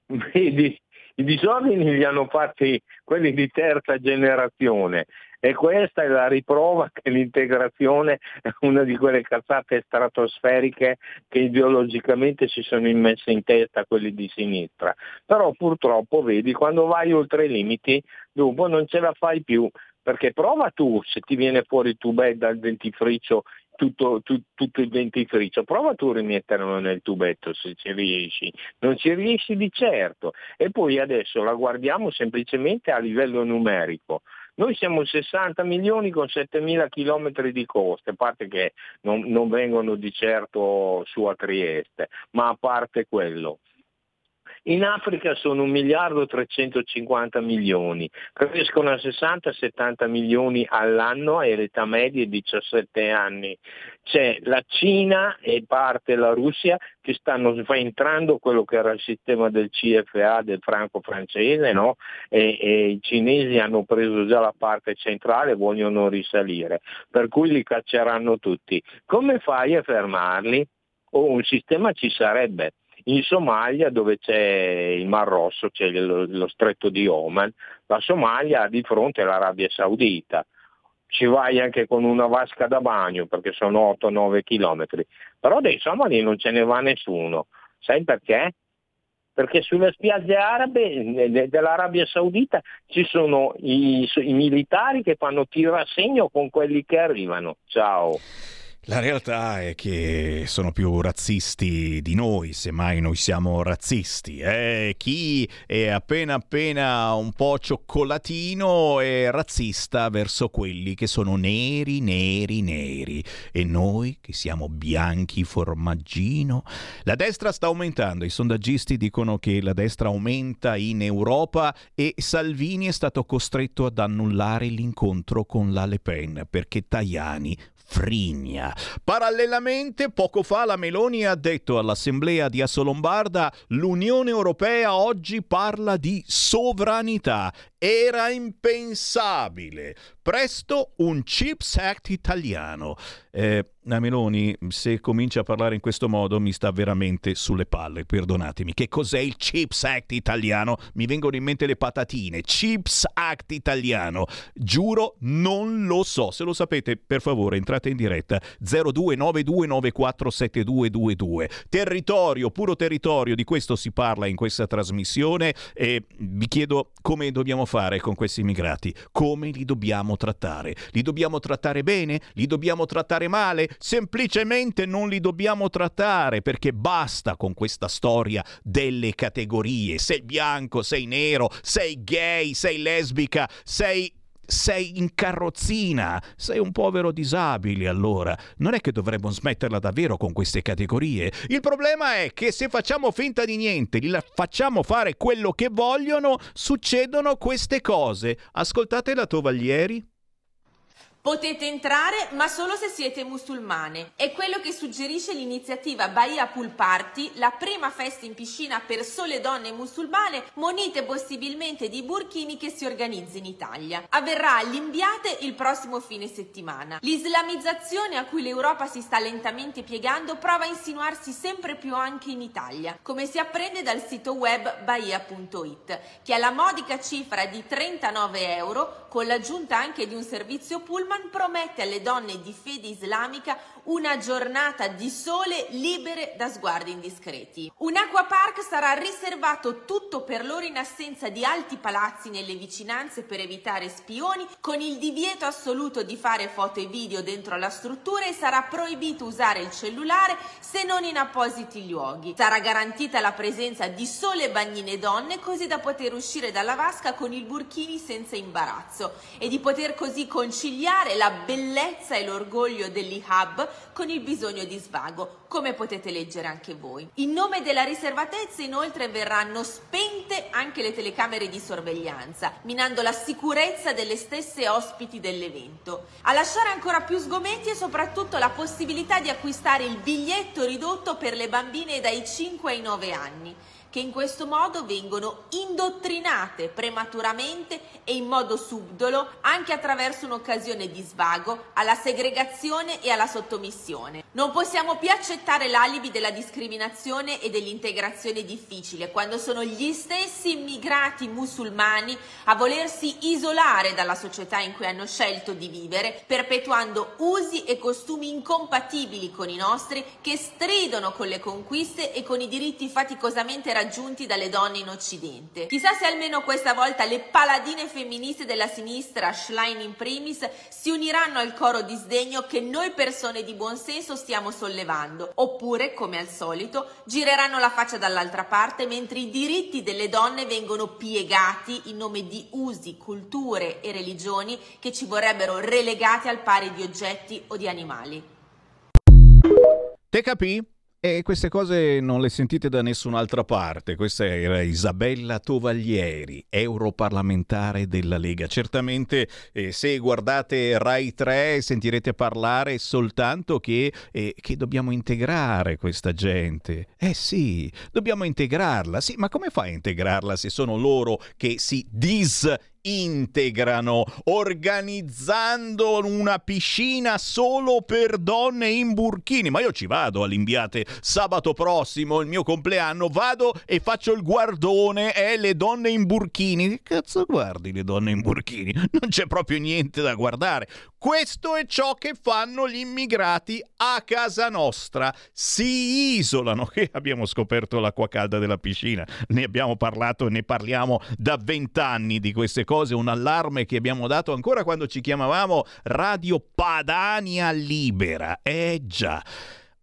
S15: Vedi, i disordini li hanno fatti quelli di terza generazione e questa è la riprova che l'integrazione è una di quelle cazzate stratosferiche che ideologicamente si sono immesse in testa quelli di sinistra. Però purtroppo vedi, quando vai oltre i limiti, dopo non ce la fai più. Perché prova tu, se ti viene fuori il tubetto dal dentifricio tutto, tu- tutto il dentifricio, prova tu a rimetterlo nel tubetto se ci riesci, non ci riesci di certo. E poi adesso la guardiamo semplicemente a livello numerico. Noi siamo 60 milioni con 7 mila chilometri di coste, a parte che non, non vengono di certo su a Trieste, ma a parte quello. In Africa sono 1 miliardo 350 milioni, crescono a 60-70 milioni all'anno e l'età media è 17 anni. C'è la Cina e parte la Russia che stanno entrando quello che era il sistema del CFA, del franco francese, no? e, e i cinesi hanno preso già la parte centrale e vogliono risalire, per cui li cacceranno tutti. Come fai a fermarli? Oh, un sistema ci sarebbe in Somalia dove c'è il Mar Rosso, c'è lo, lo stretto di Oman, la Somalia ha di fronte l'Arabia Saudita. Ci vai anche con una vasca da bagno perché sono 8-9 chilometri, però dei somali non ce ne va nessuno. Sai perché? Perché sulle spiagge arabe de- dell'Arabia Saudita ci sono i, i militari che fanno tiro a segno con quelli che arrivano. Ciao.
S2: La realtà è che sono più razzisti di noi, semmai noi siamo razzisti. Eh? Chi è appena appena un po' cioccolatino è razzista verso quelli che sono neri, neri, neri. E noi che siamo bianchi formaggino. La destra sta aumentando, i sondaggisti dicono che la destra aumenta in Europa e Salvini è stato costretto ad annullare l'incontro con la Le Pen perché Tajani frigna. Parallelamente, poco fa la Meloni ha detto all'Assemblea di Assolombarda l'Unione Europea oggi parla di sovranità. Era impensabile. Presto un Chips Act italiano. Eh, la Meloni, se comincia a parlare in questo modo, mi sta veramente sulle palle, perdonatemi. Che cos'è il Chips Act italiano? Mi vengono in mente le patatine. Chips Act italiano. Giuro, non lo so. Se lo sapete, per favore, entrate in diretta 0292947222. Territorio, puro territorio, di questo si parla in questa trasmissione e vi chiedo come dobbiamo fare con questi immigrati, come li dobbiamo trattare. Li dobbiamo trattare bene? Li dobbiamo trattare male? Semplicemente non li dobbiamo trattare perché basta con questa storia delle categorie. Sei bianco, sei nero, sei gay, sei lesbica, sei sei in carrozzina, sei un povero disabile allora. Non è che dovremmo smetterla davvero con queste categorie. Il problema è che se facciamo finta di niente, li facciamo fare quello che vogliono, succedono queste cose. Ascoltate la Tovaglieri.
S16: Potete entrare, ma solo se siete musulmane. È quello che suggerisce l'iniziativa Bahia Pool Party, la prima festa in piscina per sole donne musulmane, monite possibilmente di burkini che si organizza in Italia. Avverrà all'Imbiate il prossimo fine settimana. L'islamizzazione a cui l'Europa si sta lentamente piegando prova a insinuarsi sempre più anche in Italia, come si apprende dal sito web bahia.it, che alla modica cifra di 39 euro, con l'aggiunta anche di un servizio pullman, promette alle donne di fede islamica una giornata di sole libere da sguardi indiscreti. Un acquapark sarà riservato tutto per loro in assenza di alti palazzi nelle vicinanze per evitare spioni, con il divieto assoluto di fare foto e video dentro la struttura e sarà proibito usare il cellulare se non in appositi luoghi. Sarà garantita la presenza di sole bagnine donne così da poter uscire dalla vasca con il burkini senza imbarazzo e di poter così conciliare la bellezza e l'orgoglio dell'Ihab con il bisogno di svago, come potete leggere anche voi. In nome della riservatezza inoltre verranno spente anche le telecamere di sorveglianza, minando la sicurezza delle stesse ospiti dell'evento. A lasciare ancora più sgomenti è soprattutto la possibilità di acquistare il biglietto ridotto per le bambine dai 5 ai 9 anni che in questo modo vengono indottrinate prematuramente e in modo subdolo anche attraverso un'occasione di svago alla segregazione e alla sottomissione. Non possiamo più accettare l'alibi della discriminazione e dell'integrazione difficile quando sono gli stessi immigrati musulmani a volersi isolare dalla società in cui hanno scelto di vivere, perpetuando usi e costumi incompatibili con i nostri che stridono con le conquiste e con i diritti faticosamente raggiunti dalle donne in Occidente. Chissà se almeno questa volta le paladine femministe della sinistra, Schlein in primis, si uniranno al coro di sdegno che noi persone di buon senso stiamo sollevando, oppure, come al solito, gireranno la faccia dall'altra parte mentre i diritti delle donne vengono piegati in nome di usi, culture e religioni che ci vorrebbero relegati al pari di oggetti o di animali.
S2: Te capì? E queste cose non le sentite da nessun'altra parte. Questa era Isabella Tovaglieri, europarlamentare della Lega. Certamente eh, se guardate Rai 3 sentirete parlare soltanto che, eh, che dobbiamo integrare questa gente. Eh sì, dobbiamo integrarla. Sì, ma come fai a integrarla se sono loro che si disintegrano organizzando una piscina solo per donne in burkini. Ma io ci vado all'Imbiate sabato prossimo, il mio compleanno, vado e faccio il guardone e le donne in burkini. Che cazzo guardi le donne in burkini? Non c'è proprio niente da guardare. Questo è ciò che fanno gli immigrati a casa nostra. Si isolano. Che abbiamo scoperto l'acqua calda della piscina. Ne abbiamo parlato e ne parliamo da vent'anni di queste cose. Un allarme che abbiamo dato ancora quando ci chiamavamo Radio Padania Libera. Eh già.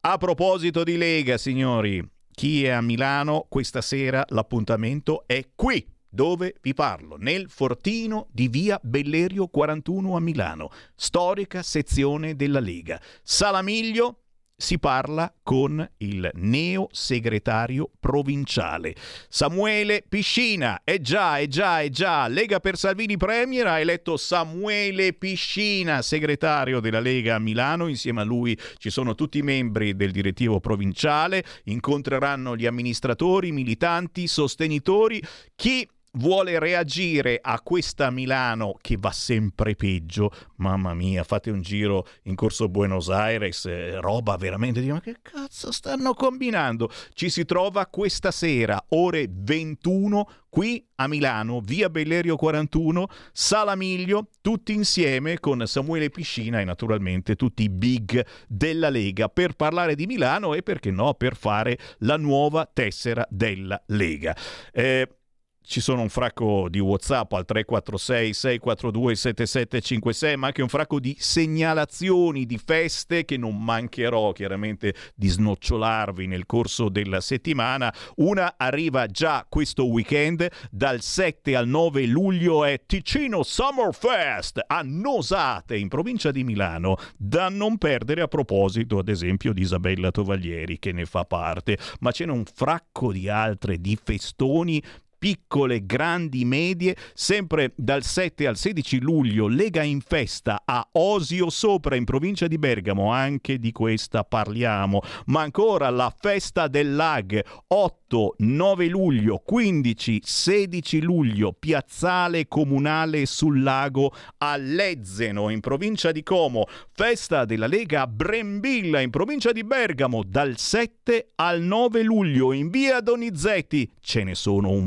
S2: A proposito di Lega, signori, chi è a Milano questa sera l'appuntamento è qui dove vi parlo, nel fortino di via Bellerio 41 a Milano, storica sezione della Lega. Salamiglio si parla con il neo segretario provinciale Samuele Piscina. E già, è già, è già. Lega per Salvini Premier ha eletto Samuele Piscina, segretario della Lega a Milano. Insieme a lui ci sono tutti i membri del direttivo provinciale. Incontreranno gli amministratori, militanti, sostenitori. Chi vuole reagire a questa Milano che va sempre peggio, mamma mia, fate un giro in corso Buenos Aires, eh, roba veramente di ma che cazzo stanno combinando? Ci si trova questa sera, ore 21, qui a Milano, via Bellerio 41, Sala Miglio, tutti insieme con Samuele Piscina e naturalmente tutti i big della Lega per parlare di Milano e perché no, per fare la nuova tessera della Lega. Eh, ci sono un fracco di WhatsApp al 346 642 7756, ma anche un fracco di segnalazioni di feste che non mancherò chiaramente di snocciolarvi nel corso della settimana. Una arriva già questo weekend, dal 7 al 9 luglio è Ticino Summer Fest a Nosate in provincia di Milano, da non perdere a proposito ad esempio di Isabella Tovaglieri che ne fa parte, ma c'è un fracco di altre di festoni piccole, grandi, medie, sempre dal 7 al 16 luglio Lega in festa a Osio Sopra in provincia di Bergamo, anche di questa parliamo, ma ancora la festa del lag. 8, 9 luglio, 15, 16 luglio, piazzale comunale sul lago a Lezzeno in provincia di Como, festa della Lega a Brembilla in provincia di Bergamo. Dal 7 al 9 luglio in via Donizetti, ce ne sono un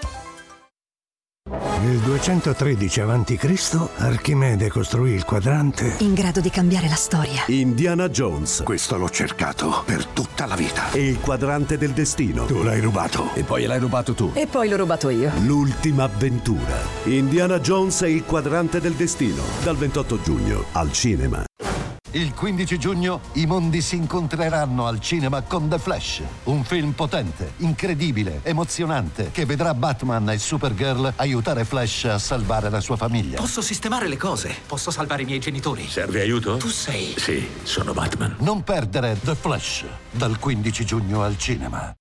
S17: Nel 213 a.C. Archimede costruì il quadrante.
S18: In grado di cambiare la storia.
S19: Indiana Jones.
S17: Questo l'ho cercato per tutta la vita.
S19: E il quadrante del destino.
S17: Tu l'hai rubato.
S19: E poi l'hai rubato tu.
S18: E poi l'ho rubato io.
S19: L'ultima avventura. Indiana Jones e il quadrante del destino. Dal 28 giugno al cinema.
S20: Il 15 giugno i mondi si incontreranno al cinema con The Flash, un film potente, incredibile, emozionante, che vedrà Batman e Supergirl aiutare Flash a salvare la sua famiglia.
S21: Posso sistemare le cose. Posso salvare i miei genitori.
S20: Serve aiuto?
S21: Tu sei.
S20: Sì, sono Batman. Non perdere The Flash, dal 15 giugno al cinema.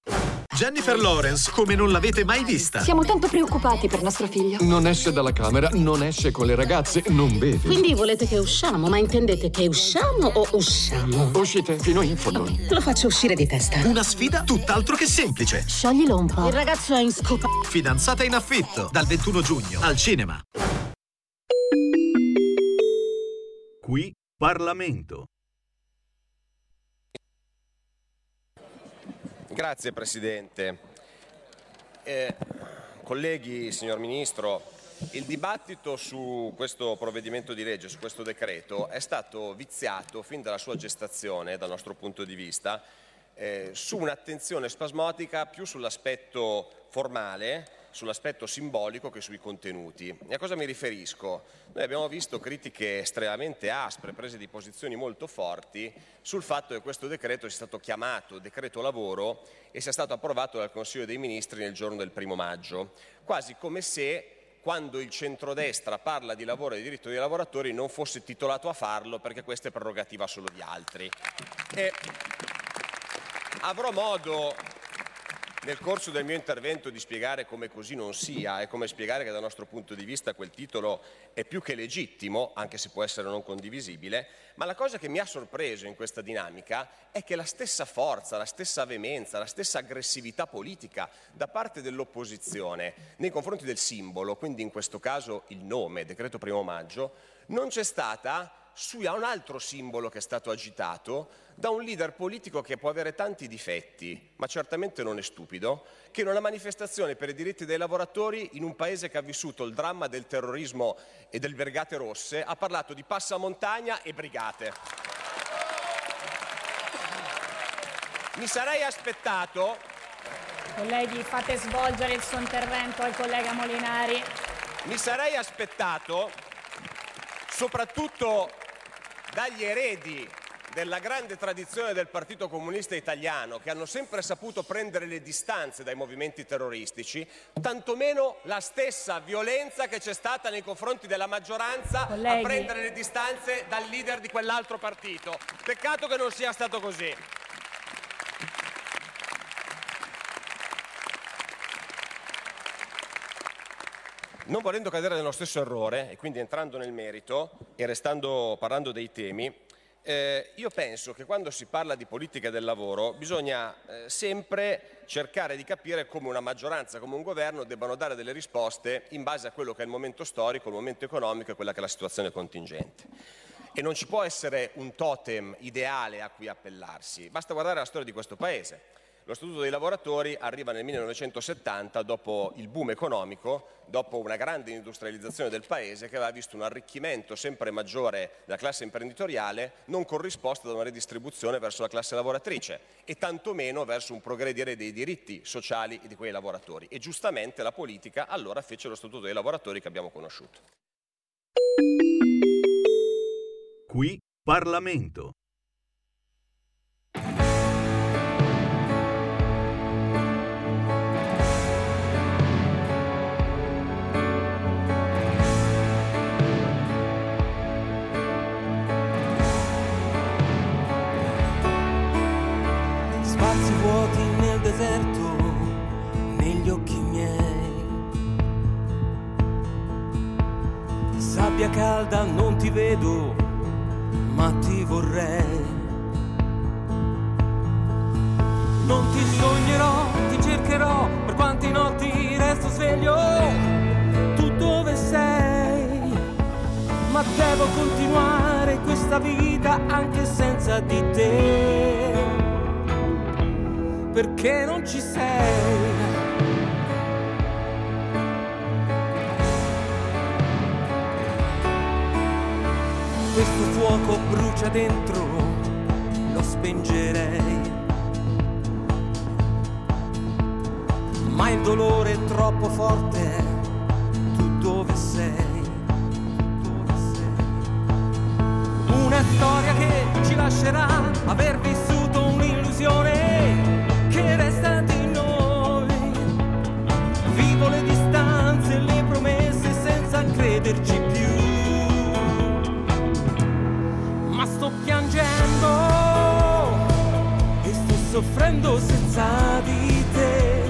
S21: Jennifer Lawrence, come non l'avete mai vista.
S22: Siamo tanto preoccupati per nostro figlio.
S23: Non esce dalla camera, non esce con le ragazze, non beve.
S22: Quindi volete che usciamo, ma intendete che usciamo o usciamo?
S23: Uscite fino in fondo.
S22: Lo faccio uscire di testa.
S21: Una sfida tutt'altro che semplice.
S22: Scioglilo un po'. Il ragazzo è in scopa.
S21: Fidanzata in affitto, dal 21 giugno, al cinema.
S2: Qui Parlamento.
S24: Grazie Presidente. Eh, colleghi, signor Ministro, il dibattito su questo provvedimento di legge, su questo decreto, è stato viziato fin dalla sua gestazione, dal nostro punto di vista, eh, su un'attenzione spasmodica più sull'aspetto formale, sull'aspetto simbolico che sui contenuti. E a cosa mi riferisco? Noi abbiamo visto critiche estremamente aspre, prese di posizioni molto forti sul fatto che questo decreto sia stato chiamato decreto lavoro e sia stato approvato dal Consiglio dei Ministri nel giorno del primo maggio, quasi come se quando il centrodestra parla di lavoro e di diritto dei lavoratori non fosse titolato a farlo perché questa è prerogativa solo di altri. E avrò modo nel corso del mio intervento di spiegare come così non sia e come spiegare che dal nostro punto di vista quel titolo è più che legittimo, anche se può essere non condivisibile, ma la cosa che mi ha sorpreso in questa dinamica è che la stessa forza, la stessa veemenza, la stessa aggressività politica da parte dell'opposizione nei confronti del simbolo, quindi in questo caso il nome, decreto primo maggio, non c'è stata su un altro simbolo che è stato agitato da un leader politico che può avere tanti difetti, ma certamente non è stupido, che in una manifestazione per i diritti dei lavoratori in un paese che ha vissuto il dramma del terrorismo e del Brigate Rosse ha parlato di passamontagna e brigate. Mi sarei aspettato
S25: Colleghi, fate svolgere il suo intervento al collega Molinari.
S24: Mi sarei aspettato, soprattutto dagli eredi della grande tradizione del Partito Comunista Italiano, che hanno sempre saputo prendere le distanze dai movimenti terroristici, tantomeno la stessa violenza che c'è stata nei confronti della maggioranza
S25: Colleghi.
S24: a prendere le distanze dal leader di quell'altro partito. Peccato che non sia stato così. Non volendo cadere nello stesso errore, e quindi entrando nel merito e restando parlando dei temi, Eh, io penso che quando si parla di politica del lavoro bisogna eh, sempre cercare di capire come una maggioranza, come un governo debbano dare delle risposte in base a quello che è il momento storico, il momento economico e quella che è la situazione contingente. E non ci può essere un totem ideale a cui appellarsi, basta guardare la storia di questo Paese. Lo Statuto dei lavoratori arriva nel 1970 dopo il boom economico, dopo una grande industrializzazione del Paese che aveva visto un arricchimento sempre maggiore della classe imprenditoriale non corrisposto da una redistribuzione verso la classe lavoratrice e tantomeno verso un progredire dei diritti sociali di quei lavoratori. E giustamente la politica allora fece lo Statuto dei lavoratori che abbiamo conosciuto.
S19: Qui Parlamento.
S26: Calda, non ti vedo, ma ti vorrei. Non ti sognerò, ti cercherò, per quanti notti resto sveglio. Tu dove sei? Ma devo continuare questa vita anche senza di te perché non ci sei. Questo fuoco brucia dentro, lo spengerei. Ma il dolore è troppo forte, tu dove sei? Dove sei? Una storia che ci lascerà aver vissuto un'illusione soffrendo senza di te.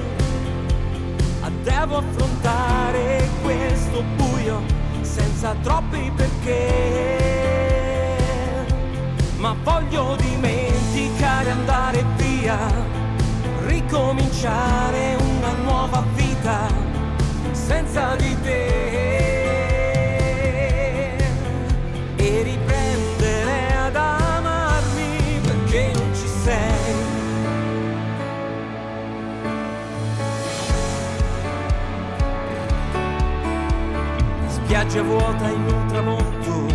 S26: Devo affrontare questo buio senza troppi perché. Ma voglio dimenticare, andare via ricominciare una nuova vita senza di te Spiaggia vuota in un tramonto,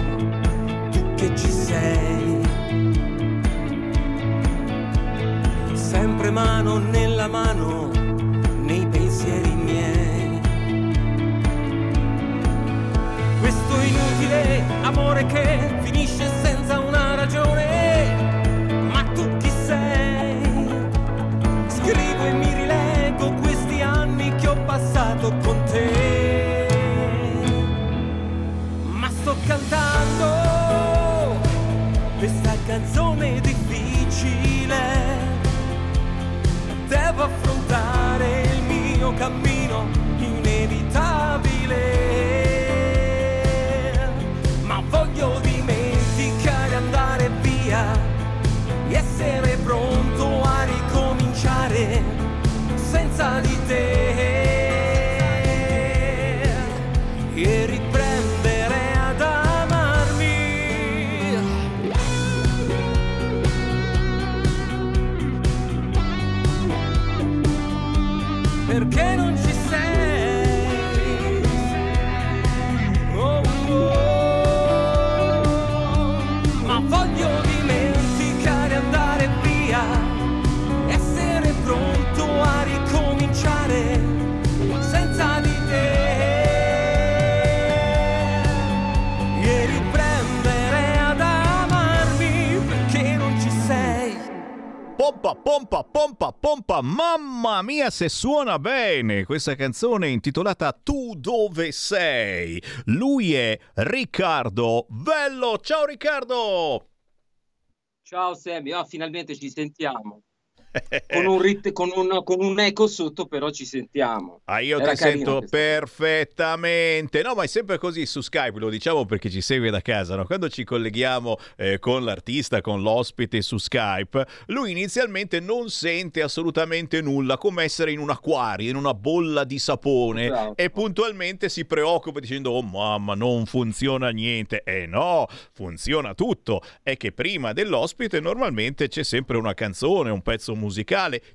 S26: tu che ci sei. sempre mano nella mano nei pensieri miei. Questo inutile amore che finisce senza una ragione, canzone difficile. Devo affrontare il mio cammino
S2: Pompa, pompa, pompa, mamma mia se suona bene questa canzone intitolata Tu dove sei? Lui è Riccardo Vello, ciao Riccardo!
S27: Ciao Sammy, oh, finalmente ci sentiamo. Con un, rit- con, un, con un eco sotto, però ci sentiamo.
S2: Ah, io
S27: Era
S2: ti sento perfettamente. No, ma è sempre così su Skype, lo diciamo perché ci segue da casa. no? Quando ci colleghiamo eh, con l'artista, con l'ospite su Skype, lui inizialmente non sente assolutamente nulla, come essere in un acquario, in una bolla di sapone,
S27: Esatto.
S2: e puntualmente si preoccupa dicendo: Oh mamma, non funziona niente. Eh no, funziona tutto. È che prima dell'ospite normalmente c'è sempre una canzone, un pezzo musicale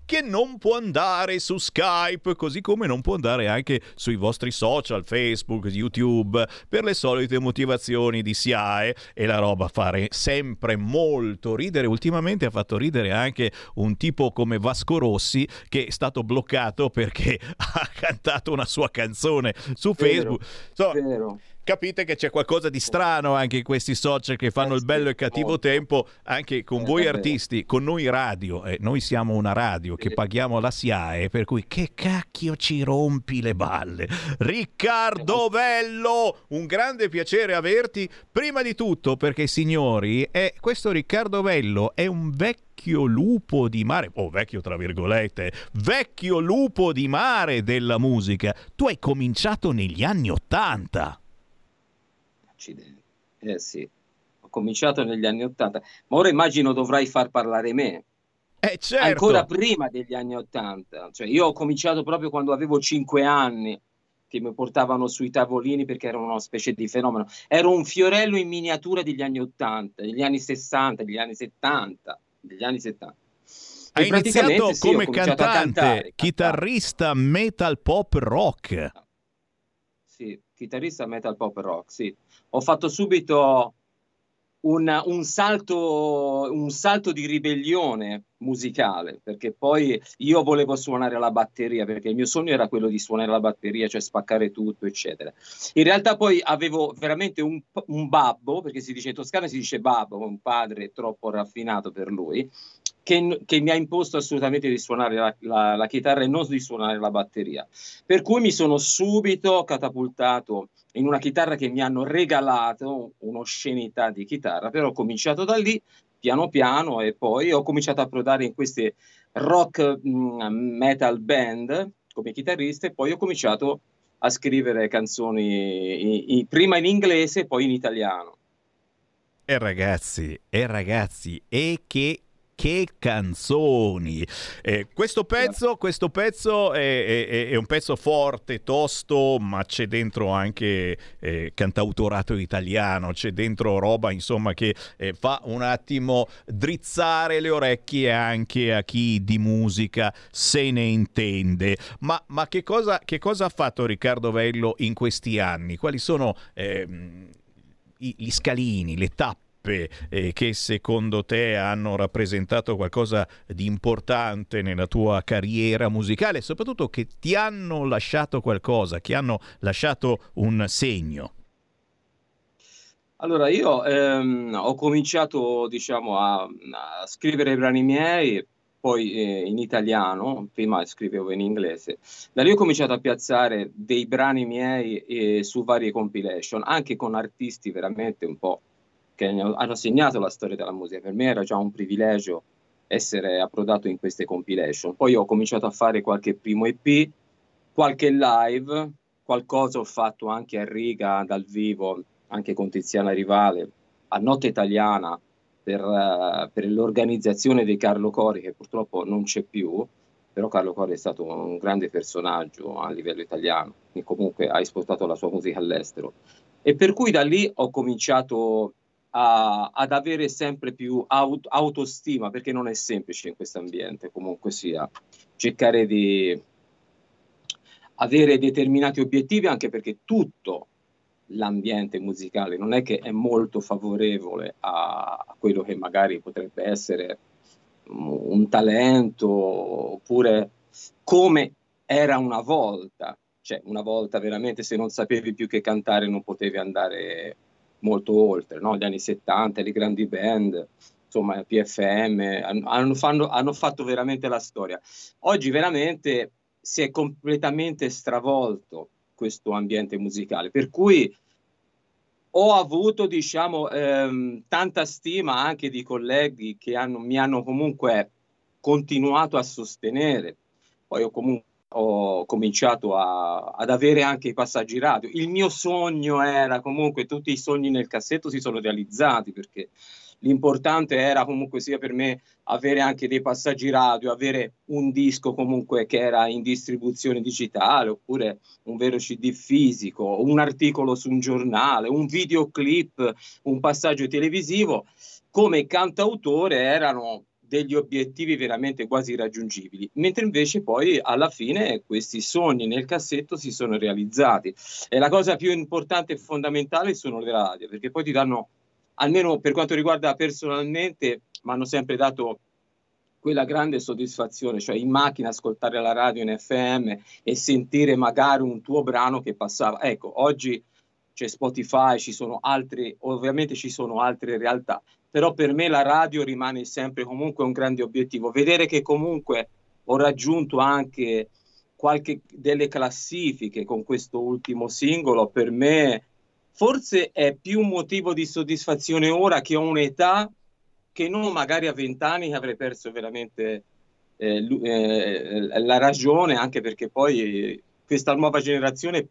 S2: che non può andare su Skype, così come non può andare anche sui vostri social, Facebook, YouTube, per le solite motivazioni di SIAE e la roba fare sempre molto ridere. Ultimamente ha fatto ridere anche un tipo come Vasco Rossi che è stato bloccato perché ha cantato una sua canzone su
S27: Vero,
S2: Facebook. So-
S27: vero.
S2: Capite che c'è qualcosa di strano anche in questi social che fanno il bello e il cattivo tempo anche con voi
S27: davvero.
S2: artisti, con noi radio. Eh, noi siamo una radio che paghiamo la SIAE, per cui che cacchio ci rompi le balle. Riccardo Vello, un grande piacere averti. Prima di tutto perché signori, è, questo Riccardo Vello è un vecchio lupo di mare, oh vecchio tra virgolette, vecchio lupo di mare della musica. Tu hai cominciato negli anni Ottanta.
S27: Accidenti. Eh sì, ho cominciato negli anni Ottanta, ma ora immagino dovrai far parlare me.
S2: Eh certo.
S27: Ancora prima degli anni Ottanta. Cioè, io ho cominciato proprio quando avevo cinque anni, che mi portavano sui tavolini perché era una specie di fenomeno. Ero un fiorello in miniatura degli anni Ottanta, degli anni 60, degli anni 70, degli anni 70.
S2: Hai iniziato
S27: sì,
S2: come cantante,
S27: cantare,
S2: chitarrista metal pop rock.
S27: Sì, chitarrista metal pop rock, sì. Ho fatto subito un, un salto, un salto di ribellione musicale, perché poi io volevo suonare la batteria, perché il mio sogno era quello di suonare la batteria, cioè spaccare tutto, eccetera. In realtà poi avevo veramente un, un babbo, perché si dice in Toscana si dice babbo, un padre troppo raffinato per lui, che, che mi ha imposto assolutamente di suonare la, la- la chitarra e non di suonare la batteria. Per cui mi sono subito catapultato in una chitarra che mi hanno regalato, un'oscenità di chitarra, però ho cominciato da lì piano piano e poi ho cominciato a approdare in queste rock mm, metal band come chitarrista e poi ho cominciato a scrivere canzoni i- i- prima in inglese e poi in italiano.
S2: E ragazzi, e ragazzi, e che che canzoni! Eh, questo pezzo, questo pezzo è, è- è un pezzo forte, tosto, ma c'è dentro anche eh, cantautorato italiano, c'è dentro roba insomma che eh, fa un attimo drizzare le orecchie anche a chi di musica se ne intende. Ma, ma che, cosa, che cosa ha fatto Riccardo Vello in questi anni? Quali sono ehm, gli scalini, le tappe eh, che secondo te hanno rappresentato qualcosa di importante nella tua carriera musicale soprattutto che ti hanno lasciato qualcosa, che hanno lasciato un segno?
S27: Allora, io ehm, ho cominciato, diciamo, a, a scrivere i brani miei, poi eh, in italiano, prima scrivevo in inglese. Da lì ho cominciato a piazzare dei brani miei eh, su varie compilation, anche con artisti veramente un po' che hanno segnato la storia della musica. Per me era già un privilegio essere approdato in queste compilation. Poi ho cominciato a fare qualche primo EP, qualche live, qualcosa ho fatto anche a Riga dal vivo, anche con Tiziana Rivale, a Notte Italiana per, eh, per l'organizzazione di Carlo Cori, che purtroppo non c'è più, però Carlo Cori è stato un grande personaggio a livello italiano, che comunque ha esportato la sua musica all'estero. E per cui da lì ho cominciato a- ad avere sempre più aut- autostima, perché non è semplice in questo ambiente, comunque sia, cercare di avere determinati obiettivi, anche perché tutto l'ambiente musicale non è che è molto favorevole a, a quello che magari potrebbe essere un un talento, oppure come era una volta, cioè una volta veramente se non sapevi più che cantare non potevi andare molto oltre, no? Gli anni 70, le grandi band, insomma, PFM, hanno, fanno- hanno fatto veramente la storia. Oggi veramente si è completamente stravolto questo ambiente musicale, per cui ho avuto, diciamo, ehm, tanta stima anche di colleghi che hanno- mi hanno comunque continuato a sostenere. Poi ho comunque ho cominciato a- ad avere anche i passaggi radio. Il mio sogno era comunque, tutti i sogni nel cassetto si sono realizzati perché l'importante era comunque sia per me avere anche dei passaggi radio, avere un disco comunque che era in distribuzione digitale oppure un vero CD fisico, un articolo su un giornale, un videoclip, un passaggio televisivo. Come cantautore erano degli obiettivi veramente quasi irraggiungibili, mentre invece poi alla fine questi sogni nel cassetto si sono realizzati. E la cosa più importante e fondamentale sono le radio, perché poi ti danno, almeno per quanto riguarda personalmente, mi hanno sempre dato quella grande soddisfazione, cioè in macchina ascoltare la radio in FM e sentire magari un tuo brano che passava. Ecco, oggi c'è Spotify, ci sono altre, ovviamente ci sono altre realtà, però per me la radio rimane sempre comunque un grande obiettivo. Vedere che comunque ho raggiunto anche qualche delle classifiche con questo ultimo singolo, per me forse è più un motivo di soddisfazione ora che ho un'età che non magari a vent'anni avrei perso veramente eh, eh, la ragione, anche perché poi questa nuova generazione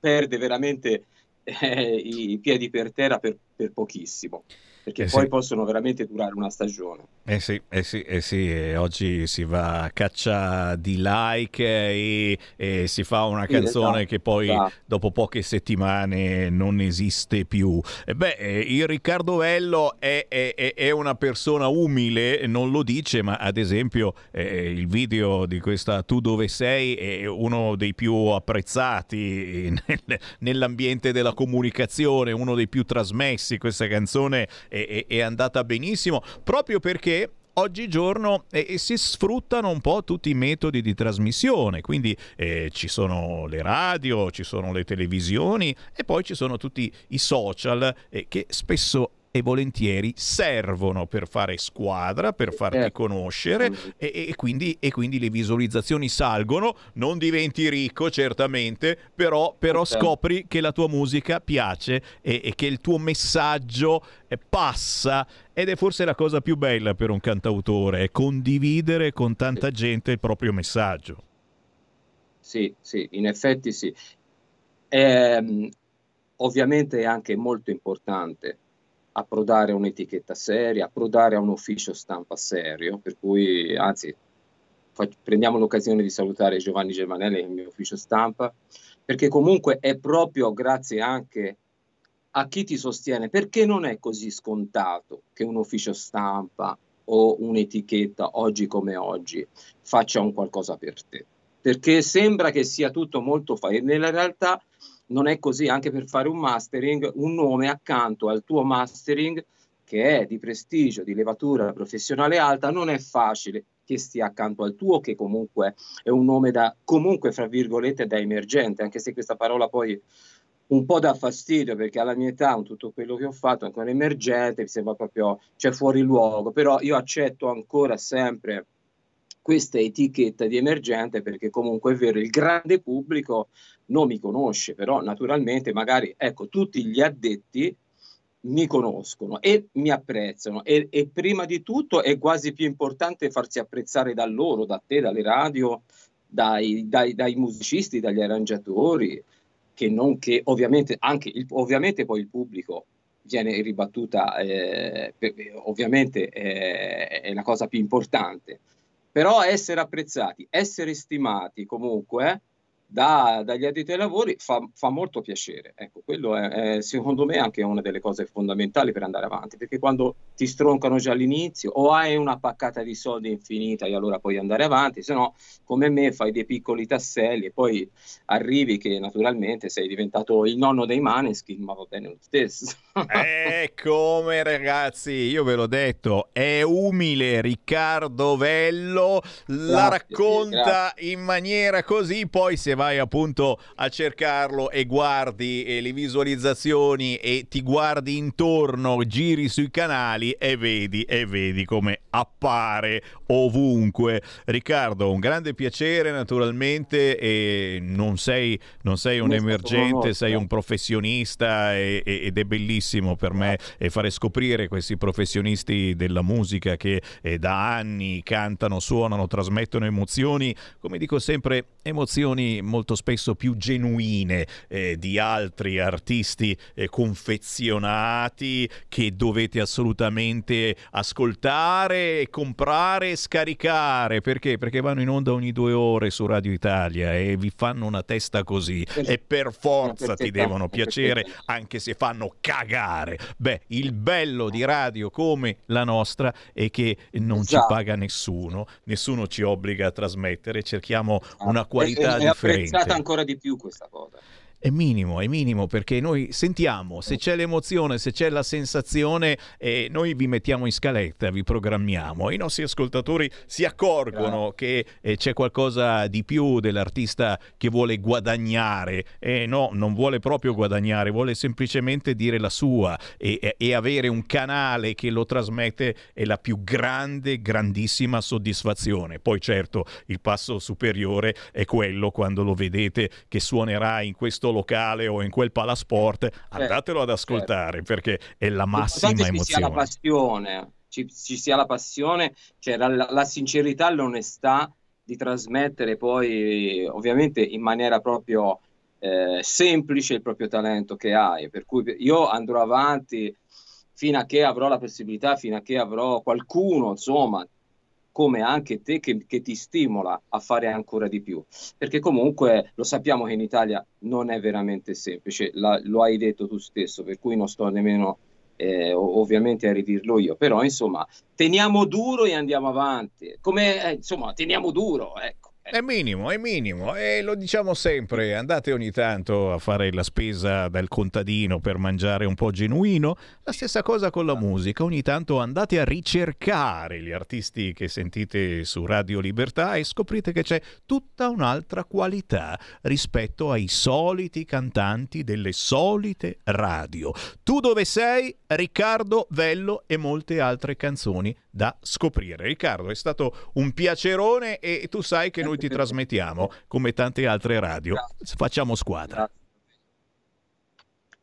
S27: perde veramente eh, i piedi per terra per, per pochissimo, perché
S2: Eh
S27: poi
S2: sì.
S27: possono veramente durare una stagione.
S2: Eh sì, eh sì, eh sì, oggi si va a caccia di like e, e si fa una
S27: Sì,
S2: canzone
S27: esatto,
S2: che poi
S27: esatto.
S2: dopo poche settimane non esiste più. E beh, eh, il Riccardo Vello è, è- è- una persona umile, non lo dice, ma ad esempio eh, il video di questa Tu dove sei è uno dei più apprezzati nel- nell'ambiente della comunicazione, uno dei più trasmessi. Questa canzone è- è- è andata benissimo proprio perché oggigiorno eh, si sfruttano un po' tutti i metodi di trasmissione, quindi eh, ci sono le radio, ci sono le televisioni e poi ci sono tutti i social eh, che spesso e volentieri servono per fare squadra, per farti
S27: Certo.
S2: conoscere e, e quindi, e quindi le visualizzazioni salgono, non diventi ricco certamente, però, però
S27: Certo.
S2: scopri che la tua musica piace e, e che il tuo messaggio eh, passa ed è forse la cosa più bella per un cantautore, condividere con tanta gente il proprio messaggio.
S27: Sì, sì, in effetti sì. Ehm, ovviamente è anche molto importante approdare a un'etichetta seria, approdare a un ufficio stampa serio, per cui anzi prendiamo l'occasione di salutare Giovanni Germanelli, il mio ufficio stampa, perché comunque è proprio grazie anche a chi ti sostiene, perché non è così scontato che un ufficio stampa o un'etichetta oggi come oggi faccia un qualcosa per te. Perché sembra che sia tutto molto facile, nella realtà non è così, anche per fare un mastering, un nome accanto al tuo mastering che è di prestigio, di levatura professionale alta, non è facile che stia accanto al tuo, che comunque è un nome da, comunque, fra virgolette, da emergente, anche se questa parola poi un po' dà fastidio perché alla mia età, con tutto quello che ho fatto, ancora emergente, mi sembra proprio, cioè fuori luogo, però io accetto ancora sempre questa etichetta di emergente perché comunque è vero, il grande pubblico non mi conosce, però naturalmente magari, ecco, tutti gli addetti mi conoscono e mi apprezzano e, e prima di tutto è quasi più importante farsi apprezzare da loro, da te, dalle radio, dai, dai- dai musicisti, dagli arrangiatori, che non che ovviamente anche il, ovviamente poi il pubblico viene ribattuta, eh, per- ovviamente eh, è la cosa più importante, però essere apprezzati, essere stimati comunque da- dagli addetti ai lavori fa, fa molto piacere. Ecco, quello è, è, secondo me anche una delle cose fondamentali per andare avanti, perché quando ti stroncano già all'inizio o hai una paccata di soldi infinita e allora puoi andare avanti, se no come me fai dei piccoli tasselli e poi arrivi che naturalmente sei diventato il nonno dei Maneskin, ma va bene lo stesso.
S2: E come ragazzi, io ve l'ho detto, è umile Riccardo Vello, la
S27: Grazie,
S2: racconta
S27: grazie.
S2: in maniera così, poi se se vai appunto a cercarlo e guardi eh, le visualizzazioni e ti guardi intorno, giri sui canali e vedi e vedi come appare ovunque. Riccardo, un grande piacere naturalmente e non sei, non sei un emergente, sei un professionista e- e- ed è bellissimo per me eh, fare scoprire questi professionisti della musica che eh, da anni cantano, suonano, trasmettono emozioni, come dico sempre, emozioni molto spesso più genuine eh, di altri artisti eh, confezionati che dovete assolutamente ascoltare, e comprare e scaricare. Perché? Perché vanno in onda ogni due ore su Radio Italia e vi fanno una testa così e per forza ti devono piacere anche se fanno cagare. Beh, il bello di radio come la nostra è che non ci
S27: Esatto.
S2: paga nessuno, nessuno ci obbliga a trasmettere, cerchiamo una
S27: È,
S2: qualità
S27: apprezzata
S2: differente.
S27: Ancora di più questa cosa.
S2: È minimo, è minimo perché noi sentiamo se c'è l'emozione, se c'è la sensazione e noi vi mettiamo in scaletta, vi programmiamo. I nostri ascoltatori si accorgono che eh, c'è qualcosa di più dell'artista che vuole guadagnare. E no, non vuole proprio guadagnare, vuole semplicemente dire la sua e, e- e avere un canale che lo trasmette è la più grande, grandissima soddisfazione. Poi certo il passo superiore è quello quando lo vedete che suonerà in questo locale o in quel palasport, andatelo ad ascoltare perché è la massima
S27: che ci sia la
S2: emozione.
S27: passione, ci, ci sia la passione, cioè la, la sincerità, l'onestà di trasmettere poi ovviamente in maniera proprio eh, semplice il proprio talento che hai. Per cui io andrò avanti fino a che avrò la possibilità, fino a che avrò qualcuno, insomma, come anche te che, che ti stimola a fare ancora di più. Perché comunque lo sappiamo che in Italia non è veramente semplice, la- lo hai detto tu stesso, per cui non sto nemmeno eh, ov- ovviamente a ridirlo io, però insomma teniamo duro e andiamo avanti, come eh, insomma teniamo duro, ecco.
S2: È minimo, è minimo e lo diciamo sempre, andate ogni tanto a fare la spesa dal contadino per mangiare un po' genuino, la stessa cosa con la musica, ogni tanto andate a ricercare gli artisti che sentite su Radio Libertà e scoprite che c'è tutta un'altra qualità rispetto ai soliti cantanti delle solite radio. Tu dove sei? Riccardo Vello e molte altre canzoni da scoprire. Riccardo, è stato un piacerone e tu sai che noi ti trasmettiamo come tante altre radio. Facciamo squadra.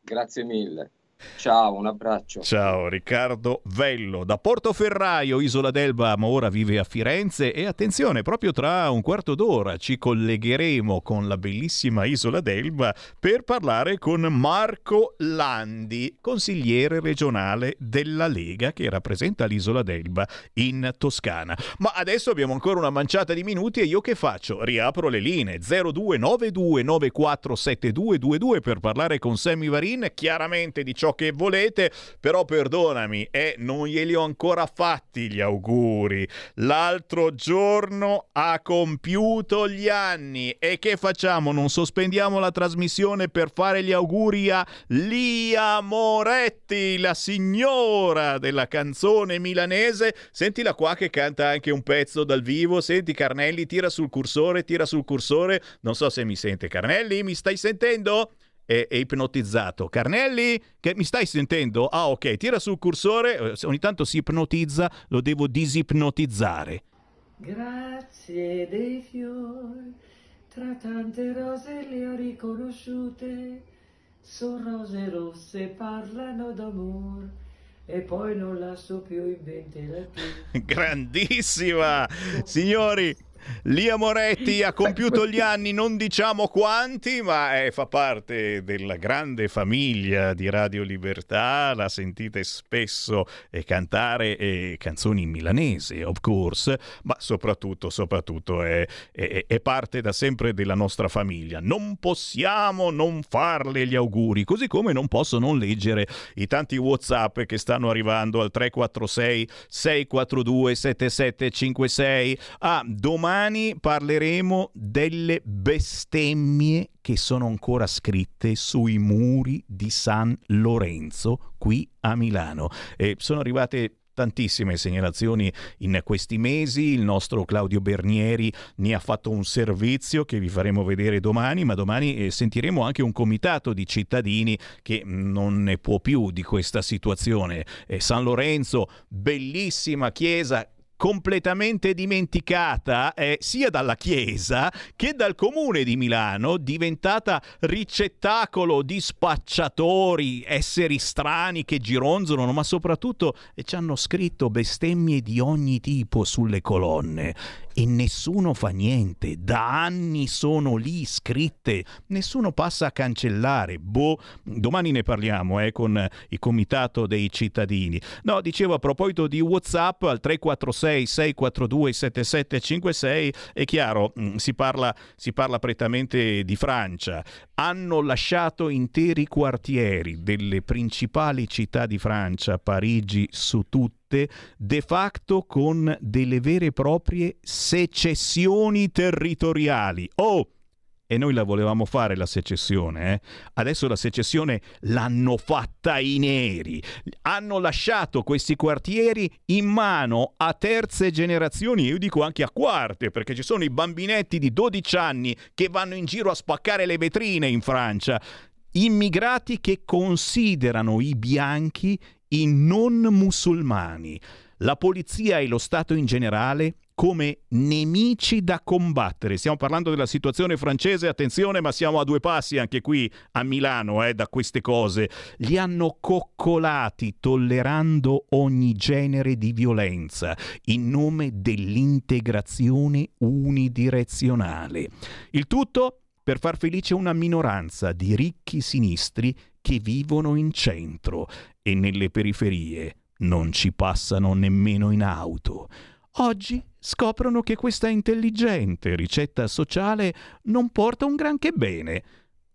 S27: Grazie mille. Ciao, un abbraccio.
S2: Ciao Riccardo Vello da Portoferraio, Isola d'Elba, ma ora vive a Firenze e attenzione, proprio tra un quarto d'ora ci collegheremo con la bellissima Isola d'Elba per parlare con Marco Landi, consigliere regionale della Lega che rappresenta l'Isola d'Elba in Toscana. Ma adesso abbiamo ancora una manciata di minuti e io che faccio? Riapro le linee 0292947222 per parlare con Sammy Varin, chiaramente di ciò che volete, però perdonami, eh, non glieli ho ancora fatti gli auguri. L'altro giorno ha compiuto gli anni e che facciamo? Non sospendiamo la trasmissione per fare gli auguri a Lia Moretti, la signora della canzone milanese. Sentila qua che canta anche un pezzo dal vivo. Senti Carnelli, tira sul cursore, tira sul cursore. Non so se mi sente Carnelli, mi stai sentendo? È, è ipnotizzato. Carnelli, che mi stai sentendo? Ah, ok, tira sul cursore. eh, Ogni tanto si ipnotizza, lo devo disipnotizzare.
S28: Grazie dei fiori, tra tante rose le ho riconosciute, sono rose rosse, parlano d'amore, e poi non la so più in ventela più.
S2: Grandissima! Signori, Lia Moretti ha compiuto gli anni, non diciamo quanti, ma eh, fa parte della grande famiglia di Radio Libertà. La sentite spesso eh, cantare eh, canzoni in milanese, of course, ma soprattutto, soprattutto è, è- è parte da sempre della nostra famiglia. Non possiamo non farle gli auguri, così come non posso non leggere i tanti WhatsApp che stanno arrivando al 346 642 7756. Ah, domani parleremo delle bestemmie che sono ancora scritte sui muri di San Lorenzo qui a Milano. E sono arrivate tantissime segnalazioni in questi mesi. Il nostro Claudio Bernieri ne ha fatto un servizio che vi faremo vedere domani, ma domani eh, sentiremo anche un comitato di cittadini che non ne può più di questa situazione. Eh, San Lorenzo, bellissima chiesa completamente dimenticata eh, sia dalla Chiesa che dal Comune di Milano, diventata ricettacolo di spacciatori, esseri strani che gironzolano, ma soprattutto eh, ci hanno scritto bestemmie di ogni tipo sulle colonne e nessuno fa niente. Da anni sono lì scritte, nessuno passa a cancellare. Boh, domani ne parliamo eh, con il comitato dei cittadini. No, dicevo a proposito di WhatsApp al 346 642 7756 è chiaro, mm, si parla, si parla prettamente di Francia. Hanno lasciato interi quartieri delle principali città di Francia, Parigi su tutte de facto con delle vere e proprie secessioni territoriali. Oh! E noi la volevamo fare la secessione, eh? Adesso la secessione l'hanno fatta i neri. Hanno lasciato questi quartieri in mano a terze generazioni, io dico anche a quarte, perché ci sono i bambinetti di 12 anni che vanno in giro a spaccare le vetrine in Francia. Immigrati che considerano i bianchi i non musulmani, la polizia e lo Stato in generale come nemici da combattere. Stiamo parlando della situazione francese, attenzione, ma siamo a due passi anche qui a Milano eh, da queste cose. Li hanno coccolati tollerando ogni genere di violenza in nome dell'integrazione unidirezionale. Il tutto per far felice una minoranza di ricchi sinistri che vivono in centro e nelle periferie non ci passano nemmeno in auto. Oggi scoprono che questa intelligente ricetta sociale non porta un granché bene,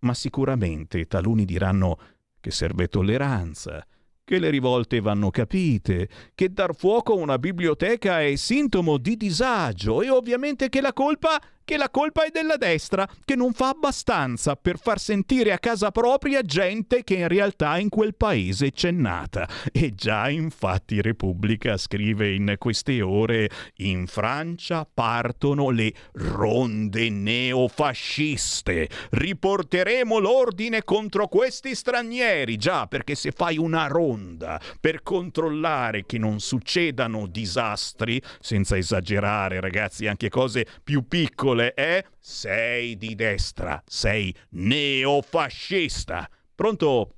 S2: ma sicuramente taluni diranno che serve tolleranza, che le rivolte vanno capite, che dar fuoco a una biblioteca è sintomo di disagio e ovviamente che la colpa che la colpa è della destra, che non fa abbastanza per far sentire a casa propria gente che in realtà in quel paese c'è nata. E già infatti Repubblica scrive in queste ore in Francia partono le ronde neofasciste. Riporteremo l'ordine contro questi stranieri, già perché se fai una ronda per controllare che non succedano disastri, senza esagerare ragazzi, anche cose più piccole, regole è sei di destra, sei neofascista. Pronto?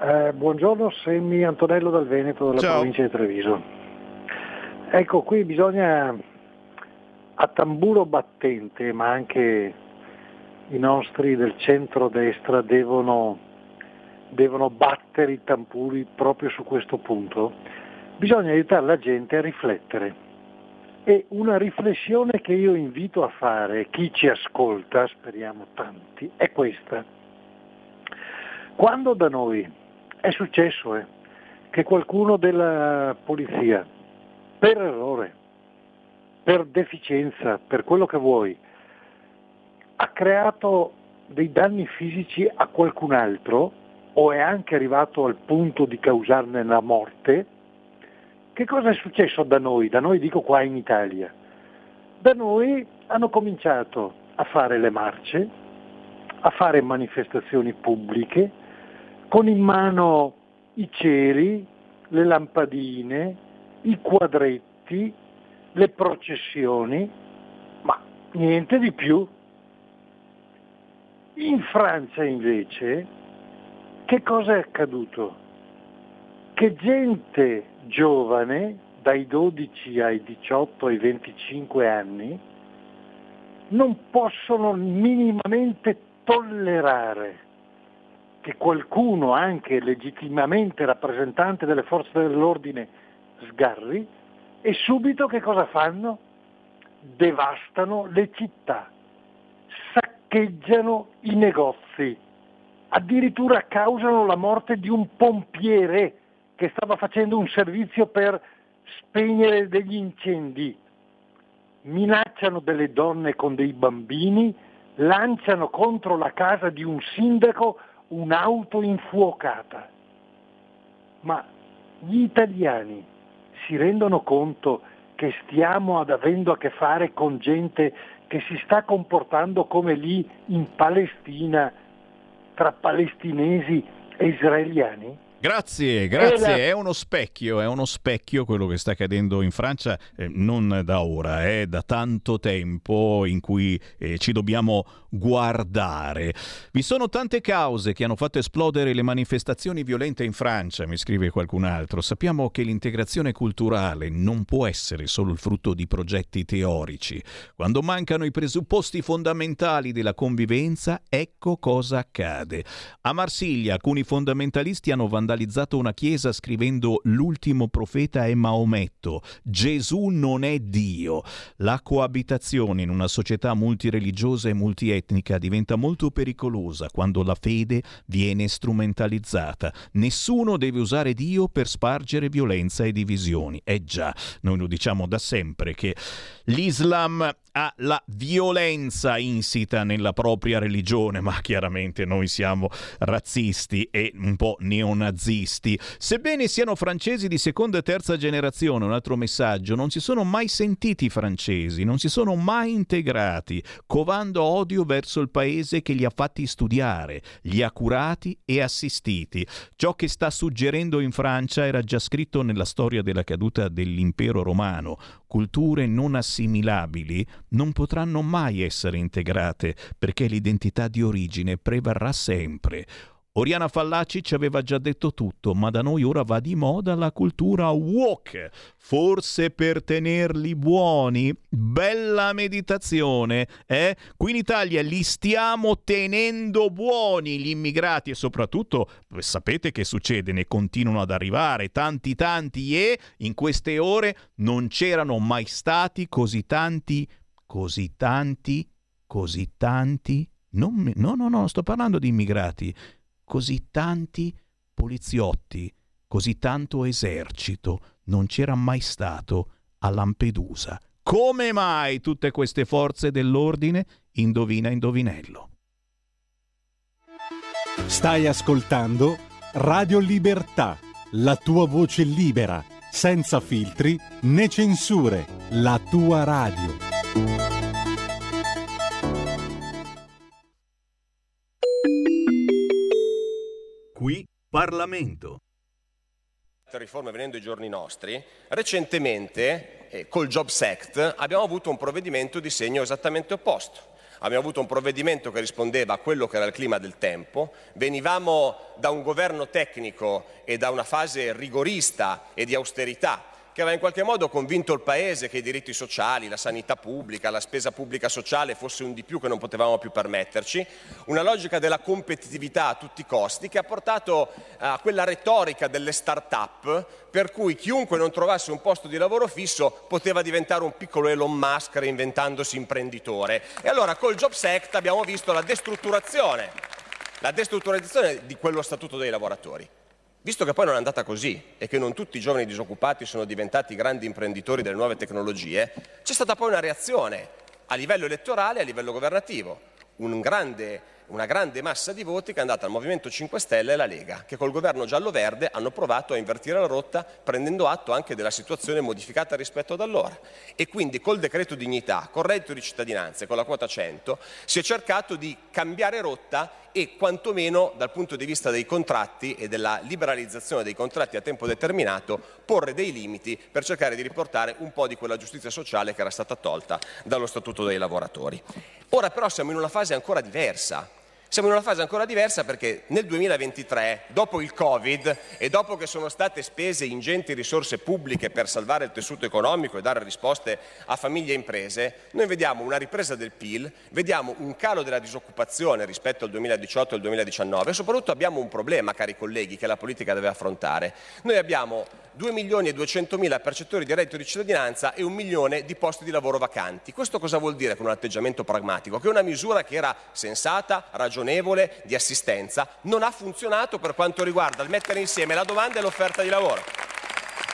S29: Eh, buongiorno, Semmi Antonello dal Veneto, della
S2: Ciao.
S29: provincia di Treviso. Ecco, qui bisogna a tamburo battente, ma anche i nostri del centro-destra devono, devono battere i tamburi proprio su questo punto. Bisogna aiutare la gente a riflettere. E una riflessione che io invito a fare chi ci ascolta, speriamo tanti, è questa. Quando da noi è successo eh, che qualcuno della polizia, per errore, per deficienza, per quello che vuoi, ha creato dei danni fisici a qualcun altro o è anche arrivato al punto di causarne la morte, che cosa è successo da noi? Da noi dico qua in Italia. Da noi hanno cominciato a fare le marce, a fare manifestazioni pubbliche, con in mano i ceri, le lampadine, i quadretti, le processioni, ma niente di più. In Francia invece, che cosa è accaduto? Che gente giovane, dai 12 ai 18 ai 25 anni, non possono minimamente tollerare che qualcuno, anche legittimamente rappresentante delle forze dell'ordine, sgarri e subito che cosa fanno? Devastano le città, saccheggiano i negozi, addirittura causano la morte di un pompiere che stava facendo un servizio per spegnere degli incendi. Minacciano delle donne con dei bambini, lanciano contro la casa di un sindaco un'auto infuocata. Ma gli italiani si rendono conto che stiamo avendo a che fare con gente che si sta comportando come lì in Palestina tra palestinesi e israeliani?
S2: Grazie, grazie.
S29: la-
S2: È uno specchio, è uno specchio quello che sta accadendo in Francia, eh, non da ora, è da tanto tempo in cui eh, ci dobbiamo guardare. Vi sono tante cause che hanno fatto esplodere le manifestazioni violente in Francia, mi scrive qualcun altro. Sappiamo che l'integrazione culturale non può essere solo il frutto di progetti teorici. Quando mancano i presupposti fondamentali della convivenza, ecco cosa accade. A Marsiglia alcuni fondamentalisti hanno vandalizzato una chiesa scrivendo l'ultimo profeta è Maometto, Gesù non è Dio. La coabitazione in una società multireligiosa e multietnica diventa molto pericolosa quando la fede viene strumentalizzata. Nessuno deve usare Dio per spargere violenza e divisioni. Eh già, noi lo diciamo da sempre che l'Islam ha la violenza insita nella propria religione, ma chiaramente noi siamo razzisti e un po' neonazisti. Sebbene siano francesi di seconda e terza generazione, un altro messaggio, non si sono mai sentiti francesi, non si sono mai integrati, covando odio verso il paese che li ha fatti studiare, li ha curati e assistiti. Ciò che sta suggerendo in Francia era già scritto nella storia della caduta dell'impero romano. Culture non assimilabili non potranno mai essere integrate perché l'identità di origine prevarrà sempre. Oriana Fallaci ci aveva già detto tutto, ma da noi ora va di moda la cultura woke. Forse per tenerli buoni? Bella meditazione, eh? Qui in Italia li stiamo tenendo buoni gli immigrati e soprattutto sapete che succede? Ne continuano ad arrivare tanti tanti e in queste ore non c'erano mai stati così tanti, così tanti, così tanti. Non mi- no, no, no, sto parlando di immigrati così tanti poliziotti, così tanto esercito non c'era mai stato a Lampedusa. Come mai tutte queste forze dell'ordine? Indovina indovinello.
S30: Stai ascoltando Radio Libertà, la tua voce libera, senza filtri né censure, la tua radio.
S2: Qui Parlamento.
S24: riforme venendo ai giorni nostri, recentemente eh, col Jobs Act abbiamo avuto un provvedimento di segno esattamente opposto. Abbiamo avuto un provvedimento che rispondeva a quello che era il clima del tempo, venivamo da un governo tecnico e da una fase rigorista e di austerità che aveva in qualche modo convinto il Paese che i diritti sociali, la sanità pubblica, la spesa pubblica sociale fosse un di più che non potevamo più permetterci, una logica della competitività a tutti i costi che ha portato a quella retorica delle start-up per cui chiunque non trovasse un posto di lavoro fisso poteva diventare un piccolo Elon Musk reinventandosi imprenditore. E allora col Jobs Act abbiamo visto la destrutturazione, la destrutturazione di quello statuto dei lavoratori. Visto che poi non è andata così e che non tutti i giovani disoccupati sono diventati grandi imprenditori delle nuove tecnologie, c'è stata poi una reazione a livello elettorale e a livello governativo. Un grande- una grande massa di voti che è andata al Movimento 5 Stelle e alla Lega, che col governo giallo-verde hanno provato a invertire la rotta prendendo atto anche della situazione modificata rispetto ad allora. E quindi col decreto dignità, col reddito di cittadinanza e con la quota 100 si è cercato di cambiare rotta e quantomeno dal punto di vista dei contratti e della liberalizzazione dei contratti a tempo determinato porre dei limiti per cercare di riportare un po' di quella giustizia sociale che era stata tolta dallo Statuto dei lavoratori. Ora però siamo in una fase ancora diversa. Siamo in una fase ancora diversa perché nel 2023, dopo il Covid e dopo che sono state spese ingenti risorse pubbliche per salvare il tessuto economico e dare risposte a famiglie e imprese, noi vediamo una ripresa del PIL, vediamo un calo della disoccupazione rispetto al 2018 e al 2019 e soprattutto abbiamo un problema, cari colleghi, che la politica deve affrontare. Noi abbiamo 2 milioni e 200 mila percettori di reddito di cittadinanza e un milione di posti di lavoro vacanti. Questo cosa vuol dire con un atteggiamento pragmatico? Che una misura che era sensata, ragionevole, di assistenza, non ha funzionato per quanto riguarda il mettere insieme la domanda e l'offerta di lavoro.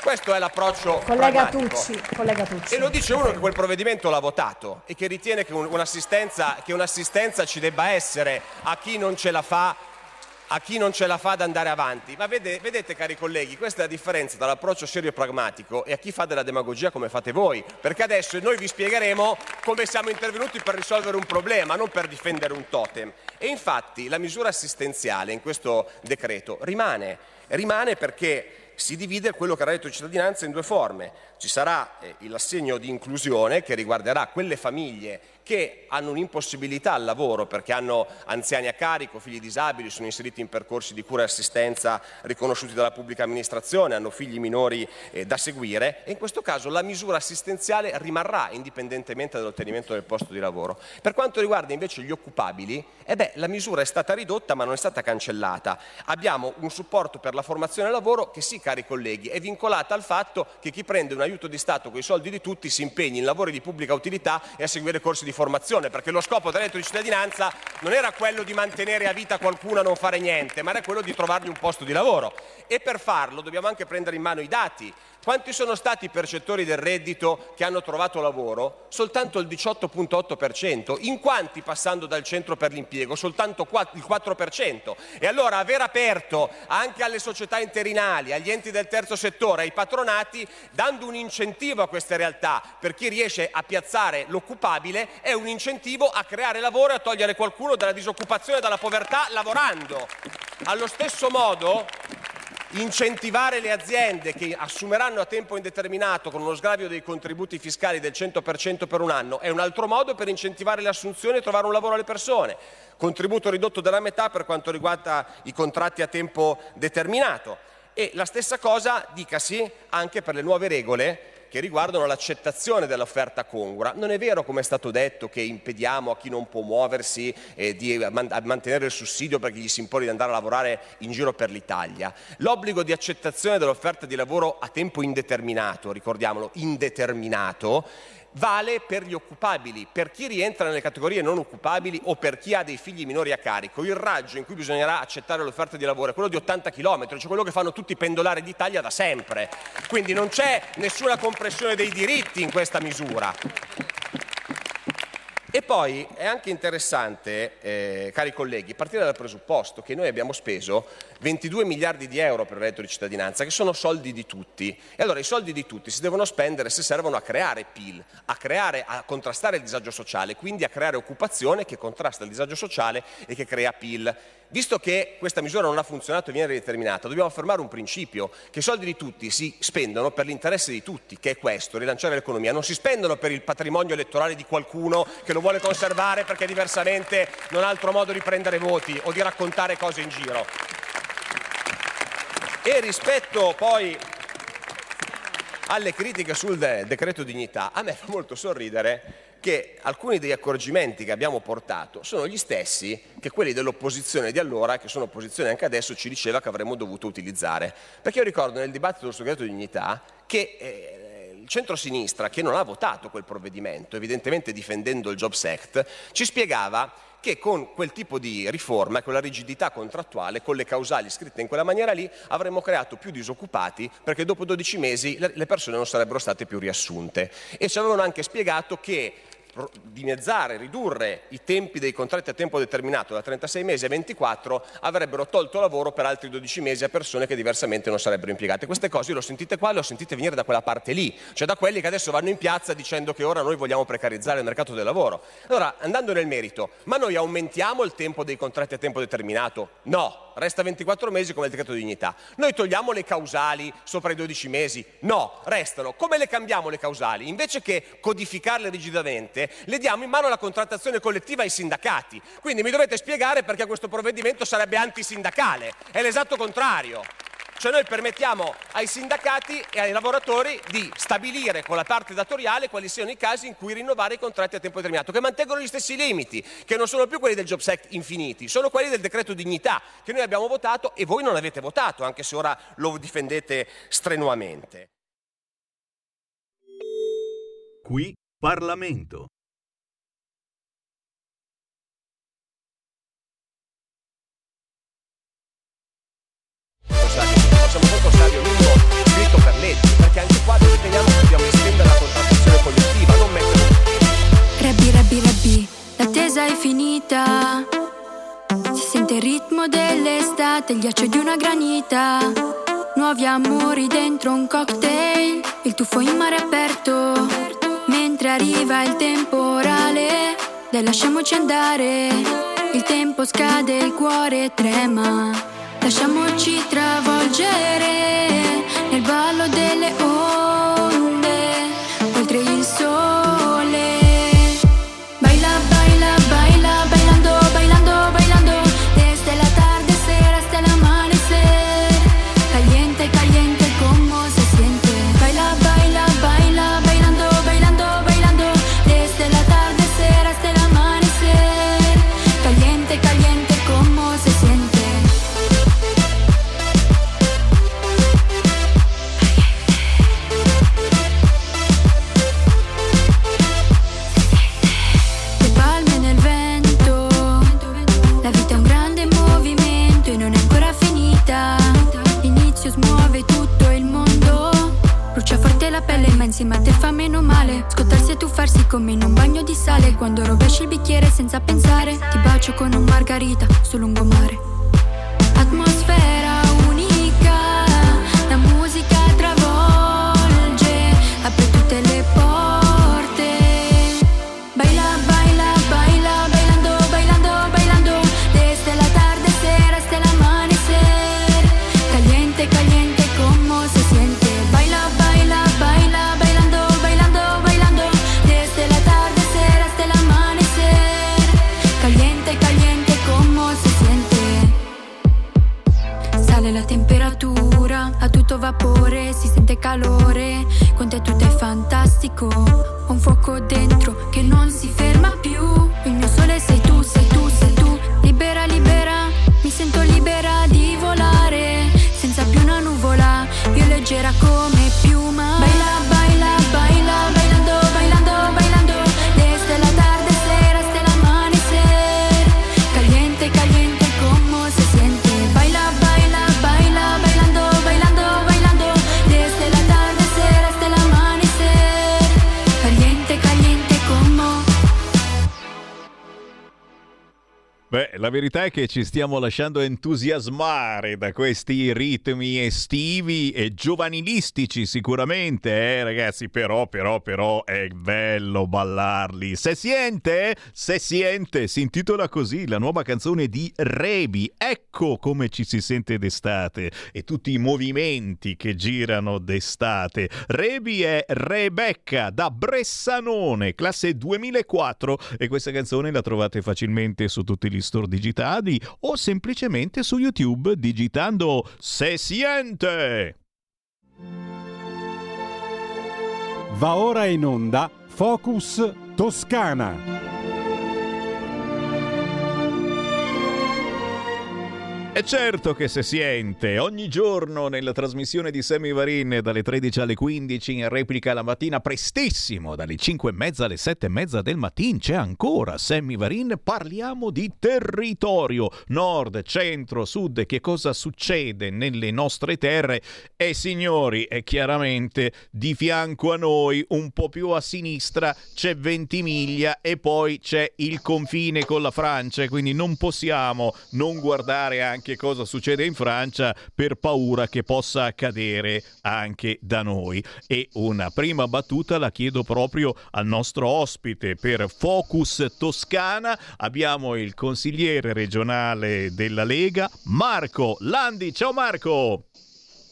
S24: Questo è l'approccio
S25: Collega. Tucci, collega Tucci.
S24: E lo dice uno che quel provvedimento l'ha votato e che ritiene che un- un'assistenza, che un'assistenza ci debba essere a chi non ce la fa a chi non ce la fa ad andare avanti. Ma vede- vedete, cari colleghi, questa è la differenza tra l'approccio serio e pragmatico e a chi fa della demagogia come fate voi. Perché adesso noi vi spiegheremo come siamo intervenuti per risolvere un problema, non per difendere un totem. E infatti la misura assistenziale in questo decreto rimane, rimane perché si divide quello che era detto di cittadinanza in due forme. Ci sarà eh, l'assegno di inclusione che riguarderà quelle famiglie che hanno un'impossibilità al lavoro perché hanno anziani a carico, figli disabili, sono inseriti in percorsi di cura e assistenza riconosciuti dalla pubblica amministrazione, hanno figli minori eh, da seguire e in questo caso la misura assistenziale rimarrà indipendentemente dall'ottenimento del posto di lavoro. Per quanto riguarda invece gli occupabili, eh beh, la misura è stata ridotta ma non è stata cancellata. Abbiamo un supporto per la formazione e lavoro che sì, cari colleghi, è vincolata al fatto che chi prende un aiuto di Stato con i soldi di tutti si impegni in lavori di pubblica utilità e a seguire corsi di formazione, perché lo scopo del reddito di cittadinanza non era quello di mantenere a vita qualcuno a non fare niente, ma era quello di trovargli un posto di lavoro. E per farlo dobbiamo anche prendere in mano i dati. Quanti sono stati i percettori del reddito che hanno trovato lavoro? Soltanto il 18.8%. In quanti passando dal centro per l'impiego? Soltanto il 4%. E allora aver aperto anche alle società interinali, agli enti del terzo settore, ai patronati, dando un incentivo a queste realtà per chi riesce a piazzare l'occupabile, è un incentivo a creare lavoro e a togliere qualcuno dalla disoccupazione e dalla povertà lavorando. Allo stesso modo incentivare le aziende che assumeranno a tempo indeterminato con uno sgravio dei contributi fiscali del 100% per un anno è un altro modo per incentivare le assunzioni e trovare un lavoro alle persone. Contributo ridotto della metà per quanto riguarda i contratti a tempo determinato. E la stessa cosa, dicasi, anche per le nuove regole che riguardano l'accettazione dell'offerta congrua. Non è vero, come è stato detto, che impediamo a chi non può muoversi eh, di man- mantenere il sussidio perché gli si impone di andare a lavorare in giro per l'Italia. L'obbligo di accettazione dell'offerta di lavoro a tempo indeterminato, ricordiamolo, indeterminato, vale per gli occupabili, per chi rientra nelle categorie non occupabili o per chi ha dei figli minori a carico. Il raggio in cui bisognerà accettare l'offerta di lavoro è quello di 80 km, cioè quello che fanno tutti i pendolari d'Italia da sempre. Quindi non c'è nessuna compressione dei diritti in questa misura. E poi è anche interessante, eh, cari colleghi, partire dal presupposto che noi abbiamo speso 22 miliardi di euro per il reddito di cittadinanza, che sono soldi di tutti. E allora i soldi di tutti si devono spendere se servono a creare PIL, a, creare, a contrastare il disagio sociale, quindi a creare occupazione che contrasta il disagio sociale e che crea PIL. Visto che questa misura non ha funzionato e viene rideterminata, dobbiamo affermare un principio, che i soldi di tutti si spendono per l'interesse di tutti, che è questo, rilanciare l'economia, non si spendono per il patrimonio elettorale di qualcuno che lo vuole conservare perché diversamente non ha altro modo di prendere voti o di raccontare cose in giro. E rispetto poi alle critiche sul de- decreto dignità, a me fa molto sorridere che alcuni degli accorgimenti che abbiamo portato sono gli stessi che quelli dell'opposizione di allora, che sono opposizione anche adesso, ci diceva che avremmo dovuto utilizzare. Perché io ricordo nel dibattito sul decreto dignità che eh, il centro-sinistra, che non ha votato quel provvedimento, evidentemente difendendo il Jobs Act, ci spiegava che con quel tipo di riforma, con la rigidità contrattuale, con le causali scritte in quella maniera lì, avremmo creato più disoccupati perché dopo 12 mesi le persone non sarebbero state più riassunte. E ci avevano anche spiegato che dimezzare, ridurre i tempi dei contratti a tempo determinato da 36 mesi a 24 avrebbero tolto lavoro per altri 12 mesi a persone che diversamente non sarebbero impiegate. Queste cose le ho sentite qua, le ho sentite venire da quella parte lì, cioè da quelli che adesso vanno in piazza dicendo che ora noi vogliamo precarizzare il mercato del lavoro. Allora, andando nel merito, ma noi aumentiamo il tempo dei contratti a tempo determinato? No, resta 24 mesi come il decreto di dignità. Noi togliamo le causali sopra i 12 mesi? No, restano. Come le cambiamo le causali? Invece che codificarle rigidamente, le diamo in mano alla contrattazione collettiva ai sindacati. Quindi mi dovete spiegare perché questo provvedimento sarebbe antisindacale. È l'esatto contrario. Cioè noi permettiamo ai sindacati e ai lavoratori di stabilire con la parte datoriale quali siano i casi in cui rinnovare i contratti a tempo determinato, che mantengono gli stessi limiti, che non sono più quelli del Jobs Act infiniti, sono quelli del decreto dignità che noi abbiamo votato e voi non avete votato, anche se ora lo difendete strenuamente.
S19: Qui Parlamento.
S24: Facciamo sotto stadio lungo scritto per legge, perché anche qua dove teniamo dobbiamo estendere la contrattazione collettiva, non mettere
S31: Rabbi, rabbi, rabbi, l'attesa è finita. Si Sente il ritmo dell'estate, il ghiaccio di una granita. Nuovi amori dentro un cocktail, il tuffo in mare aperto. Mentre arriva il temporale, dai lasciamoci andare. Il tempo scade, il cuore trema. Lasciamoci travolgere nel ballo delle onde, insieme a te fa meno male. Scottarsi e tuffarsi come in un bagno di sale, quando rovesci il bicchiere senza pensare. Ti bacio con un margarita sul lungomare. Che
S2: ci stiamo lasciando entusiasmare da questi ritmi estivi e giovanilistici sicuramente, eh ragazzi, però, però, però è bello ballarli. Se siente, se siente, si intitola così la nuova canzone di Rebi. Ecco come ci si sente d'estate e tutti i movimenti che girano d'estate. Rebi è Rebecca da Bressanone, classe 2004 e questa canzone la trovate facilmente su tutti gli store digitali o semplicemente su YouTube digitando Se siente.
S30: Va ora in onda Focus Toscana.
S2: E certo che se siente, ogni giorno nella trasmissione di Sammy Varin dalle 13 alle 15 in replica la mattina prestissimo dalle 5 e mezza alle 7 e mezza del mattino c'è ancora Sammy Varin, parliamo di territorio, nord, centro, sud, che cosa succede nelle nostre terre? E signori, è chiaramente di fianco a noi, un po' più a sinistra c'è Ventimiglia e poi c'è il confine con la Francia, quindi non possiamo non guardare anche cosa succede in Francia per paura che possa accadere anche da noi. E una prima battuta la chiedo proprio al nostro ospite per Focus Toscana. Abbiamo il consigliere regionale della Lega, Marco Landi. Ciao Marco!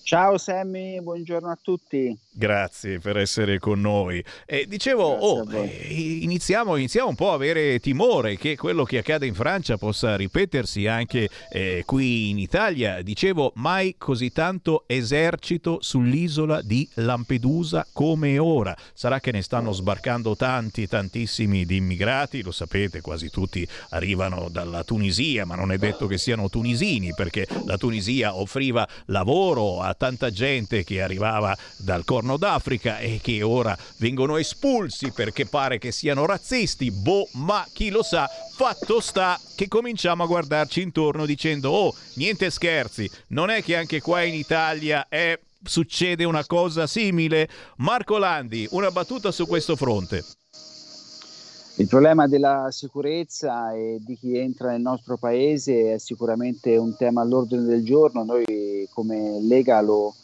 S32: Ciao Sammy, buongiorno a tutti.
S2: Grazie per essere con noi. Eh, dicevo, oh, eh, iniziamo, iniziamo, un po' a avere timore che quello che accade in Francia possa ripetersi anche eh, qui in Italia. Dicevo, mai così tanto esercito sull'isola di Lampedusa come ora. Sarà che ne stanno sbarcando tanti, tantissimi di immigrati, lo sapete, quasi tutti arrivano dalla Tunisia, ma non è detto che siano tunisini, perché la Tunisia offriva lavoro a tanta gente che arrivava dal Corno d'Africa e che ora vengono espulsi perché pare che siano razzisti. Boh, ma chi lo sa, fatto sta che cominciamo a guardarci intorno dicendo "Oh, niente scherzi, non è che anche qua in Italia è succede una cosa simile?" Marco Landi, una battuta su questo fronte.
S32: Il problema della sicurezza e di chi entra nel nostro paese è sicuramente un tema all'ordine del giorno. Noi come Lega lo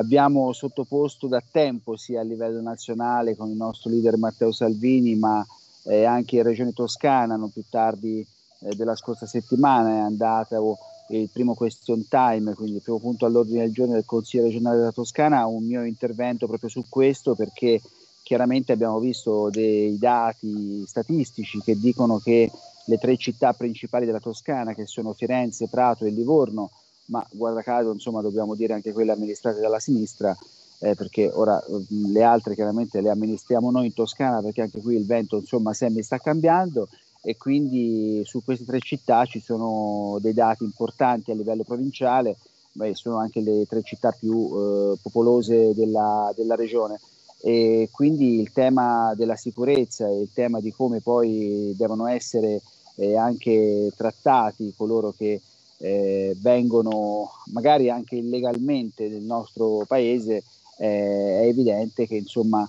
S32: abbiamo sottoposto da tempo sia a livello nazionale con il nostro leader Matteo Salvini, ma eh, anche in Regione Toscana, non più tardi eh, della scorsa settimana è andata oh, il primo question time, quindi il primo punto all'ordine del giorno del Consiglio regionale della Toscana, un mio intervento proprio su questo perché chiaramente abbiamo visto dei dati statistici che dicono che le tre città principali della Toscana, che sono Firenze, Prato e Livorno, ma guarda caso insomma dobbiamo dire anche quelle amministrate dalla sinistra, eh, perché ora le altre chiaramente le amministriamo noi in Toscana perché anche qui il vento insomma sempre sta cambiando e quindi su queste tre città ci sono dei dati importanti a livello provinciale, beh, sono anche le tre città più eh, popolose della, della regione. E quindi il tema della sicurezza e il tema di come poi devono essere eh, anche trattati coloro che eh, vengono magari anche illegalmente nel nostro paese eh, è evidente che insomma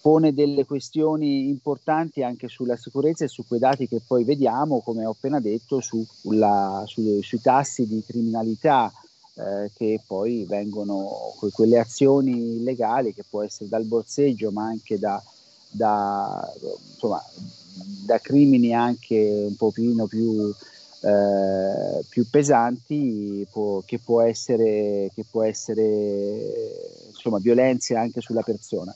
S32: pone delle questioni importanti anche sulla sicurezza e su quei dati che poi vediamo, come ho appena detto, sulla, su, sui tassi di criminalità eh, che poi vengono que- quelle azioni illegali che può essere dal borseggio ma anche da, da, insomma, da crimini anche un pochino più, eh, più pesanti può, che può essere, che può essere insomma, violenze anche sulla persona.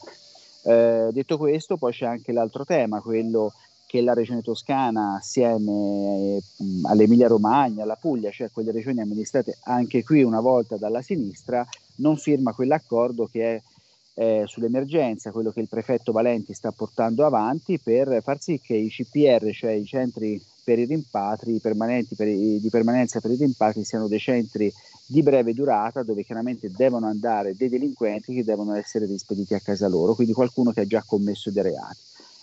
S32: Eh, detto questo, poi c'è anche l'altro tema, quello che la regione toscana assieme mh, all'Emilia Romagna, alla Puglia, cioè quelle regioni amministrate anche qui una volta dalla sinistra, non firma quell'accordo che è eh, sull'emergenza, quello che il prefetto Valenti sta portando avanti per far sì che i CPR, cioè i centri per i rimpatri permanenti per i, di permanenza per i rimpatri, siano dei centri di breve durata dove chiaramente devono andare dei delinquenti che devono essere rispediti a casa loro, quindi qualcuno che ha già commesso dei reati.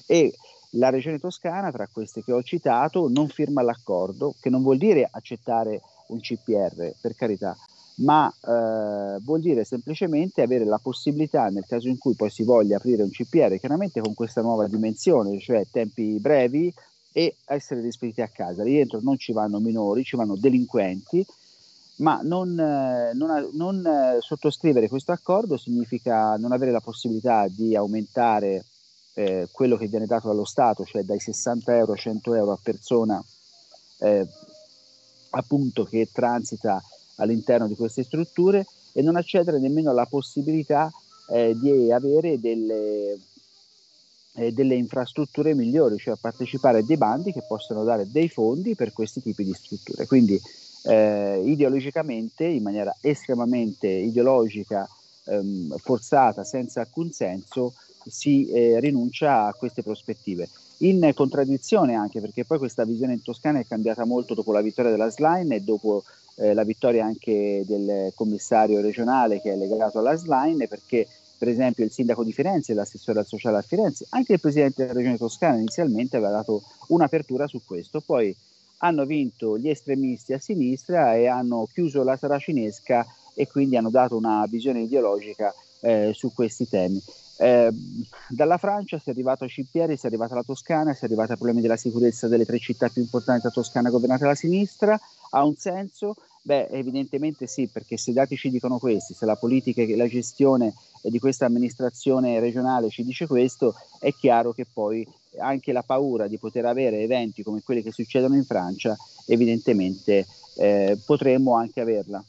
S32: E la regione toscana, tra queste che ho citato, non firma l'accordo, che non vuol dire accettare un CPR, per carità, ma eh, vuol dire semplicemente avere la possibilità, nel caso in cui poi si voglia aprire un CPR, chiaramente con questa nuova dimensione, cioè tempi brevi e essere rispediti a casa. Lì dentro non ci vanno minori, ci vanno delinquenti, ma non, eh, non, non eh, sottoscrivere questo accordo significa non avere la possibilità di aumentare eh, quello che viene dato dallo Stato, cioè dai 60 euro a 100 euro a persona eh, appunto che transita all'interno di queste strutture e non accedere nemmeno alla possibilità eh, di avere delle, eh, delle infrastrutture migliori, cioè partecipare a dei bandi che possano dare dei fondi per questi tipi di strutture. Quindi eh, ideologicamente, in maniera estremamente ideologica, ehm, forzata, senza alcun senso, si eh, rinuncia a queste prospettive. In contraddizione anche perché poi questa visione in Toscana è cambiata molto dopo la vittoria della Slime e dopo eh, la vittoria anche del commissario regionale che è legato alla Slime perché per esempio il sindaco di Firenze, l'assessore al sociale a Firenze, anche il presidente della regione toscana inizialmente aveva dato un'apertura su questo, poi hanno vinto gli estremisti a sinistra e hanno chiuso la saracinesca e quindi hanno dato una visione ideologica eh, su questi temi. Eh, dalla Francia si è arrivato a Cippieri, si è arrivato alla Toscana, si è arrivato ai problemi della sicurezza delle tre città più importanti della Toscana governate dalla sinistra. Ha un senso? Beh, evidentemente sì, perché se i dati ci dicono questi, se la politica e la gestione di questa amministrazione regionale ci dice questo, è chiaro che poi anche la paura di poter avere eventi come quelli che succedono in Francia, evidentemente eh, potremmo anche averla.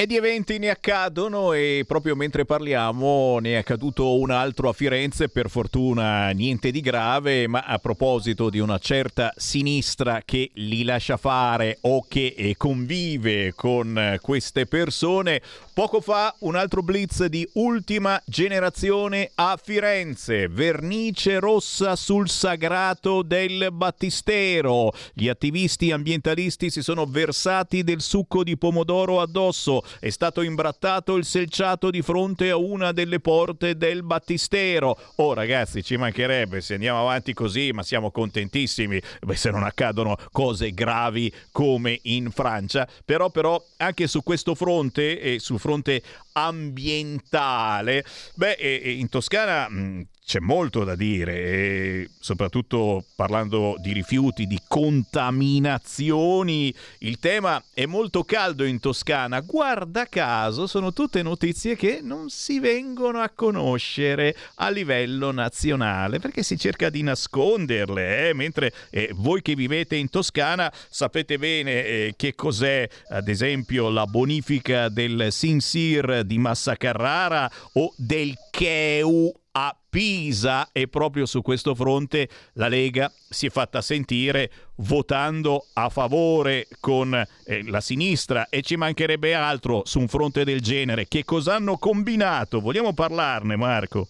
S2: E di eventi ne accadono e proprio mentre parliamo ne è accaduto un altro a Firenze, per fortuna niente di grave, ma a proposito di una certa sinistra che li lascia fare o che convive con queste persone, poco fa un altro blitz di ultima generazione a Firenze, vernice rossa sul sagrato del battistero, gli attivisti ambientalisti si sono versati del succo di pomodoro addosso, è stato imbrattato il selciato di fronte a una delle porte del battistero. Oh ragazzi, ci mancherebbe. Se andiamo avanti così, ma siamo contentissimi. Beh, se non accadono cose gravi come in Francia. Però, però, anche su questo fronte e sul fronte ambientale. Beh, in Toscana mh, c'è molto da dire, e soprattutto parlando di rifiuti, di contaminazioni. Il tema è molto caldo in Toscana. Guarda caso, sono tutte notizie che non si vengono a conoscere a livello nazionale perché si cerca di nasconderle. Eh? Mentre eh, voi che vivete in Toscana sapete bene eh, che cos'è, ad esempio, la bonifica del Sinsir di Massa Carrara o del Cheu a Pisa e proprio su questo fronte la Lega si è fatta sentire votando a favore con eh, la sinistra e ci mancherebbe altro su un fronte del genere. Che cosa hanno combinato? Vogliamo parlarne Marco?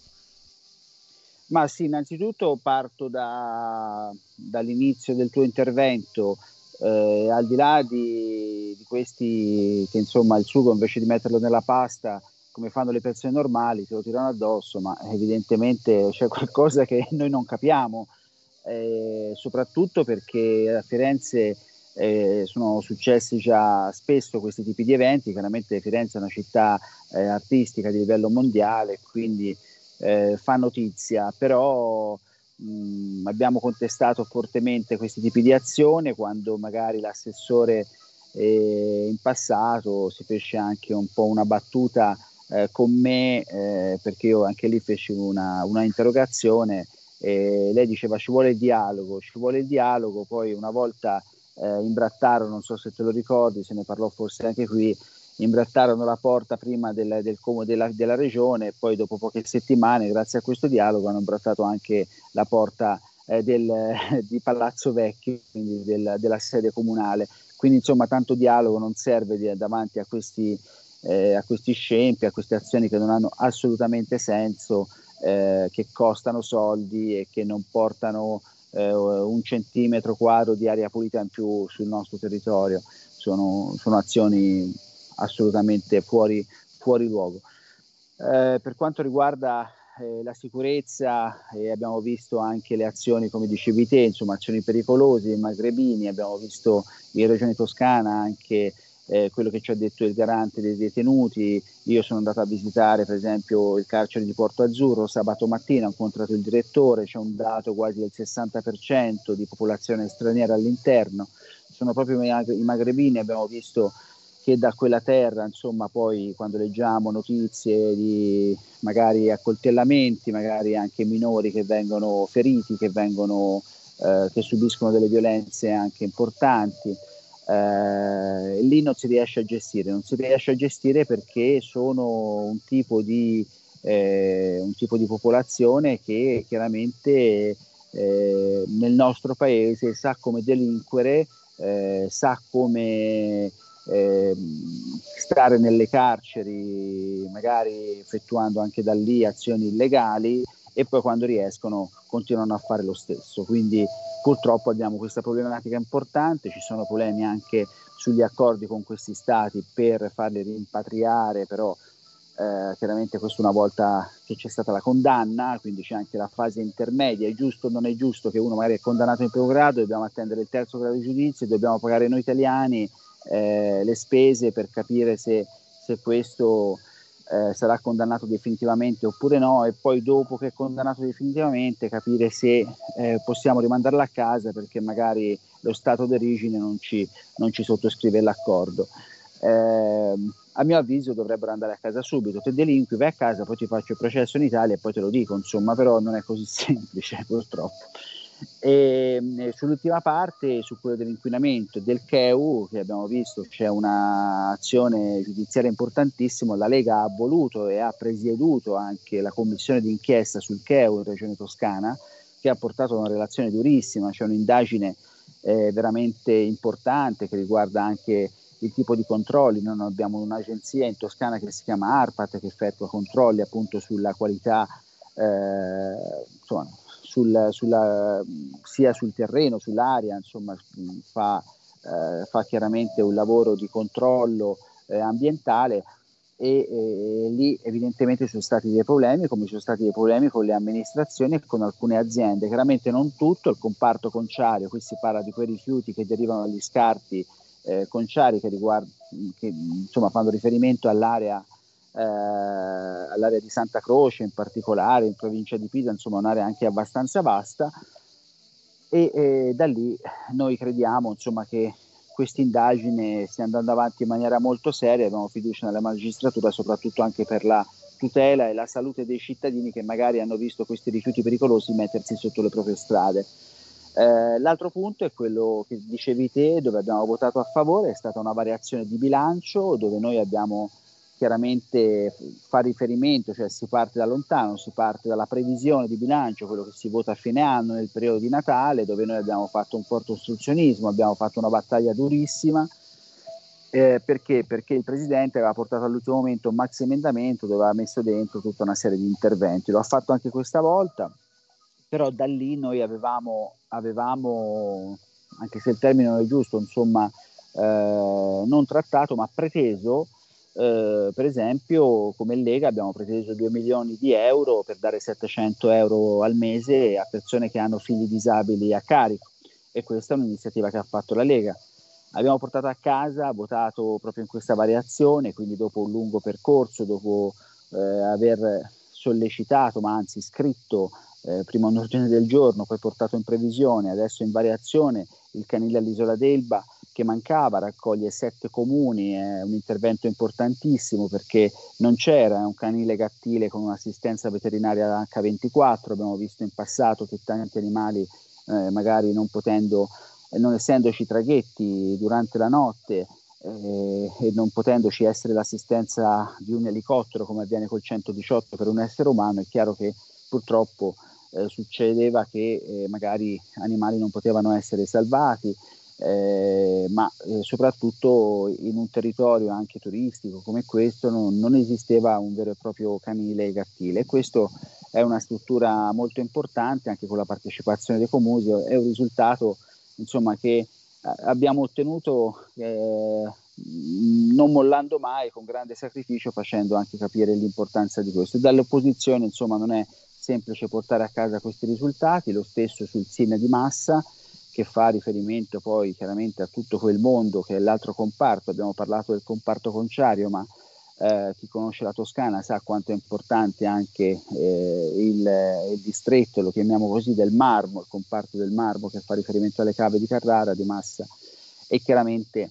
S32: Ma sì, innanzitutto parto da, dall'inizio del tuo intervento. Eh, al di là di, di, questi che insomma il sugo invece di metterlo nella pasta come fanno le persone normali, se lo tirano addosso, ma evidentemente c'è qualcosa che noi non capiamo, eh, soprattutto perché a Firenze eh, sono successi già spesso questi tipi di eventi, chiaramente Firenze è una città eh, artistica di livello mondiale, quindi eh, fa notizia, però mh, abbiamo contestato fortemente questi tipi di azione quando magari l'assessore eh, in passato si fece anche un po' una battuta eh, con me eh, perché io anche lì feci una, una interrogazione e lei diceva ci vuole il dialogo, ci vuole il dialogo, poi una volta eh, imbrattarono, non so se te lo ricordi, se ne parlò forse anche qui, imbrattarono la porta prima del, del, della, della, regione e poi dopo poche settimane, grazie a questo dialogo, hanno imbrattato anche la porta eh, del, di Palazzo Vecchio, quindi del, della sede comunale. Quindi insomma tanto dialogo non serve davanti a questi eh, a questi scempi, a queste azioni che non hanno assolutamente senso, eh, che costano soldi e che non portano eh, un centimetro quadro di aria pulita in più sul nostro territorio. Sono, sono azioni assolutamente fuori, fuori luogo. Eh, per quanto riguarda eh, la sicurezza eh, abbiamo visto anche le azioni, come dicevi te, insomma azioni pericolose, magrebini, abbiamo visto in Regione Toscana anche eh, quello che ci ha detto il garante dei detenuti. Io sono andato a visitare per esempio il carcere di Porto Azzurro sabato mattina, ho incontrato il direttore, c'è un dato quasi del 60% di popolazione straniera all'interno. Sono proprio i magrebini, abbiamo visto che da quella terra, insomma, poi quando leggiamo notizie di magari accoltellamenti, magari anche minori che vengono feriti, che, vengono, eh, che subiscono delle violenze anche importanti, eh, lì non si riesce a gestire, non si riesce a gestire perché sono un tipo di, eh, un tipo di popolazione che chiaramente eh, nel nostro paese sa come delinquere, eh, sa come ehm, stare nelle carceri, magari effettuando anche da lì azioni illegali e poi quando riescono continuano a fare lo stesso. Quindi purtroppo abbiamo questa problematica importante, ci sono problemi anche sugli accordi con questi stati per farli rimpatriare, però eh, chiaramente questo una volta che c'è stata la condanna, quindi c'è anche la fase intermedia, è giusto o non è giusto che uno magari è condannato in primo grado, dobbiamo attendere il terzo grado di giudizio, dobbiamo pagare noi italiani eh, le spese per capire se, se questo eh, sarà condannato definitivamente oppure no e poi dopo che è condannato definitivamente capire se eh, possiamo rimandarla a casa perché magari lo Stato d'origine non ci, non ci sottoscrive l'accordo. Eh, a mio avviso dovrebbero andare a casa subito, te delinqui, vai a casa, poi ti faccio il processo in Italia e poi te lo dico, insomma, però non è così semplice purtroppo. E, e sull'ultima parte, su quello dell'inquinamento e del CEU, che abbiamo visto c'è un'azione giudiziaria importantissima, la Lega ha voluto e ha presieduto anche la commissione d'inchiesta sul CEU in Regione Toscana, che ha portato a una relazione durissima, c'è un'indagine eh, veramente importante che riguarda anche il tipo di controlli. Noi abbiamo un'agenzia in Toscana che si chiama ARPAT che effettua controlli appunto sulla qualità eh, insomma, sul, sulla, sia sul terreno, sull'aria, insomma, fa, eh, fa chiaramente un lavoro di controllo eh, ambientale e eh, lì evidentemente ci sono stati dei problemi, come ci sono stati dei problemi con le amministrazioni e con alcune aziende, chiaramente non tutto, il comparto conciario, qui si parla di quei rifiuti che derivano dagli scarti eh, conciari che, riguard- che insomma, fanno riferimento all'area eh, all'area di Santa Croce in particolare, in provincia di Pisa, insomma un'area anche abbastanza vasta. E, e da lì noi crediamo insomma, che questa indagine stia andando avanti in maniera molto seria, abbiamo fiducia nella magistratura soprattutto anche per la tutela e la salute dei cittadini che magari hanno visto questi rifiuti pericolosi mettersi sotto le proprie strade. Eh, l'altro punto è quello che dicevi te, dove abbiamo votato a favore, è stata una variazione di bilancio dove noi abbiamo chiaramente fa riferimento, cioè si parte da lontano, si parte dalla previsione di bilancio, quello che si vota a fine anno nel periodo di Natale, dove noi abbiamo fatto un forte ostruzionismo, abbiamo fatto una battaglia durissima. Eh, perché? Perché il Presidente aveva portato all'ultimo momento un maxi emendamento dove aveva messo dentro tutta una serie di interventi. Lo ha fatto anche questa volta, però da lì noi avevamo, avevamo anche se il termine non è giusto, insomma, eh, non trattato, ma preteso eh, per esempio, come Lega abbiamo preteso 2 milioni di euro per dare 700 euro al mese a persone che hanno figli disabili a carico e questa è un'iniziativa che ha fatto la Lega. Abbiamo portato a casa, votato proprio in questa variazione, quindi dopo un lungo percorso, dopo eh, aver sollecitato, ma anzi scritto eh, prima un ordine del giorno, poi portato in previsione, adesso in variazione il canile all'isola d'Elba che mancava, raccoglie sette comuni, è un intervento importantissimo perché non c'era un canile gattile con un'assistenza veterinaria H24, abbiamo visto in passato che tanti animali eh, magari non potendo, non essendoci traghetti durante la notte eh, e non potendoci essere l'assistenza di un elicottero come avviene col 118 per un essere umano, è chiaro che purtroppo eh, succedeva che eh, magari animali non potevano essere salvati eh, ma eh, soprattutto in un territorio anche turistico come questo non, non, esisteva un vero e proprio canile gattile questo è una struttura molto importante anche con la partecipazione dei comuni, è un risultato insomma, che eh, abbiamo ottenuto eh, non mollando mai, con grande sacrificio, facendo anche capire l'importanza di questo. Dall'opposizione insomma non è semplice portare a casa questi risultati, lo stesso sul SIN di massa, che fa riferimento poi chiaramente a tutto quel mondo che è l'altro comparto, abbiamo parlato del comparto conciario, ma eh, chi conosce la Toscana sa quanto è importante anche eh, il, il, distretto, lo chiamiamo così, del marmo, il comparto del marmo che fa riferimento alle cave di Carrara, di Massa. E chiaramente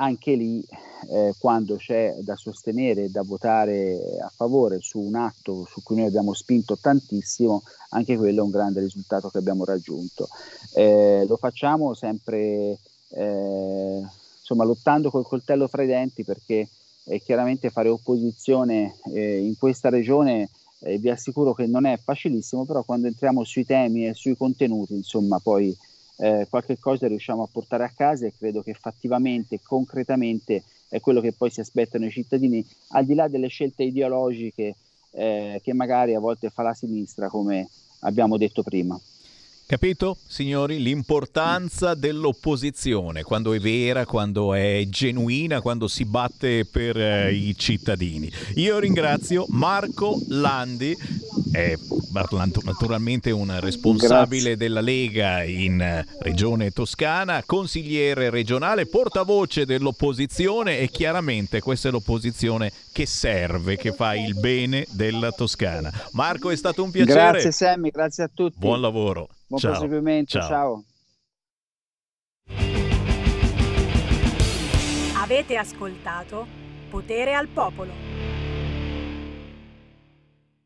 S32: anche lì eh, quando c'è da sostenere e da votare a favore su un atto su cui noi abbiamo spinto tantissimo, anche quello è un grande risultato che abbiamo raggiunto. Eh, lo facciamo sempre eh, insomma, lottando col coltello fra i denti perché eh, chiaramente fare opposizione eh, in questa regione eh, vi assicuro che non è facilissimo, però quando entriamo sui temi e sui contenuti, insomma, poi eh, qualche cosa riusciamo a portare a casa e credo che fattivamente, concretamente è quello che poi si aspettano i cittadini, al di là delle scelte ideologiche eh, che magari a volte fa la sinistra, come abbiamo detto prima.
S2: Capito, signori, l'importanza dell'opposizione, quando è vera, quando è genuina, quando si batte per eh, i cittadini. Io ringrazio Marco Landi, è naturalmente un responsabile Grazie. della Lega in eh, Regione Toscana, consigliere regionale, portavoce dell'opposizione e chiaramente questa è l'opposizione che serve, che fa il bene della Toscana. Marco, è stato un piacere.
S32: Grazie Sammy, grazie a tutti.
S2: Buon lavoro.
S32: Buon ciao. proseguimento, ciao. ciao.
S25: Avete ascoltato Potere al Popolo.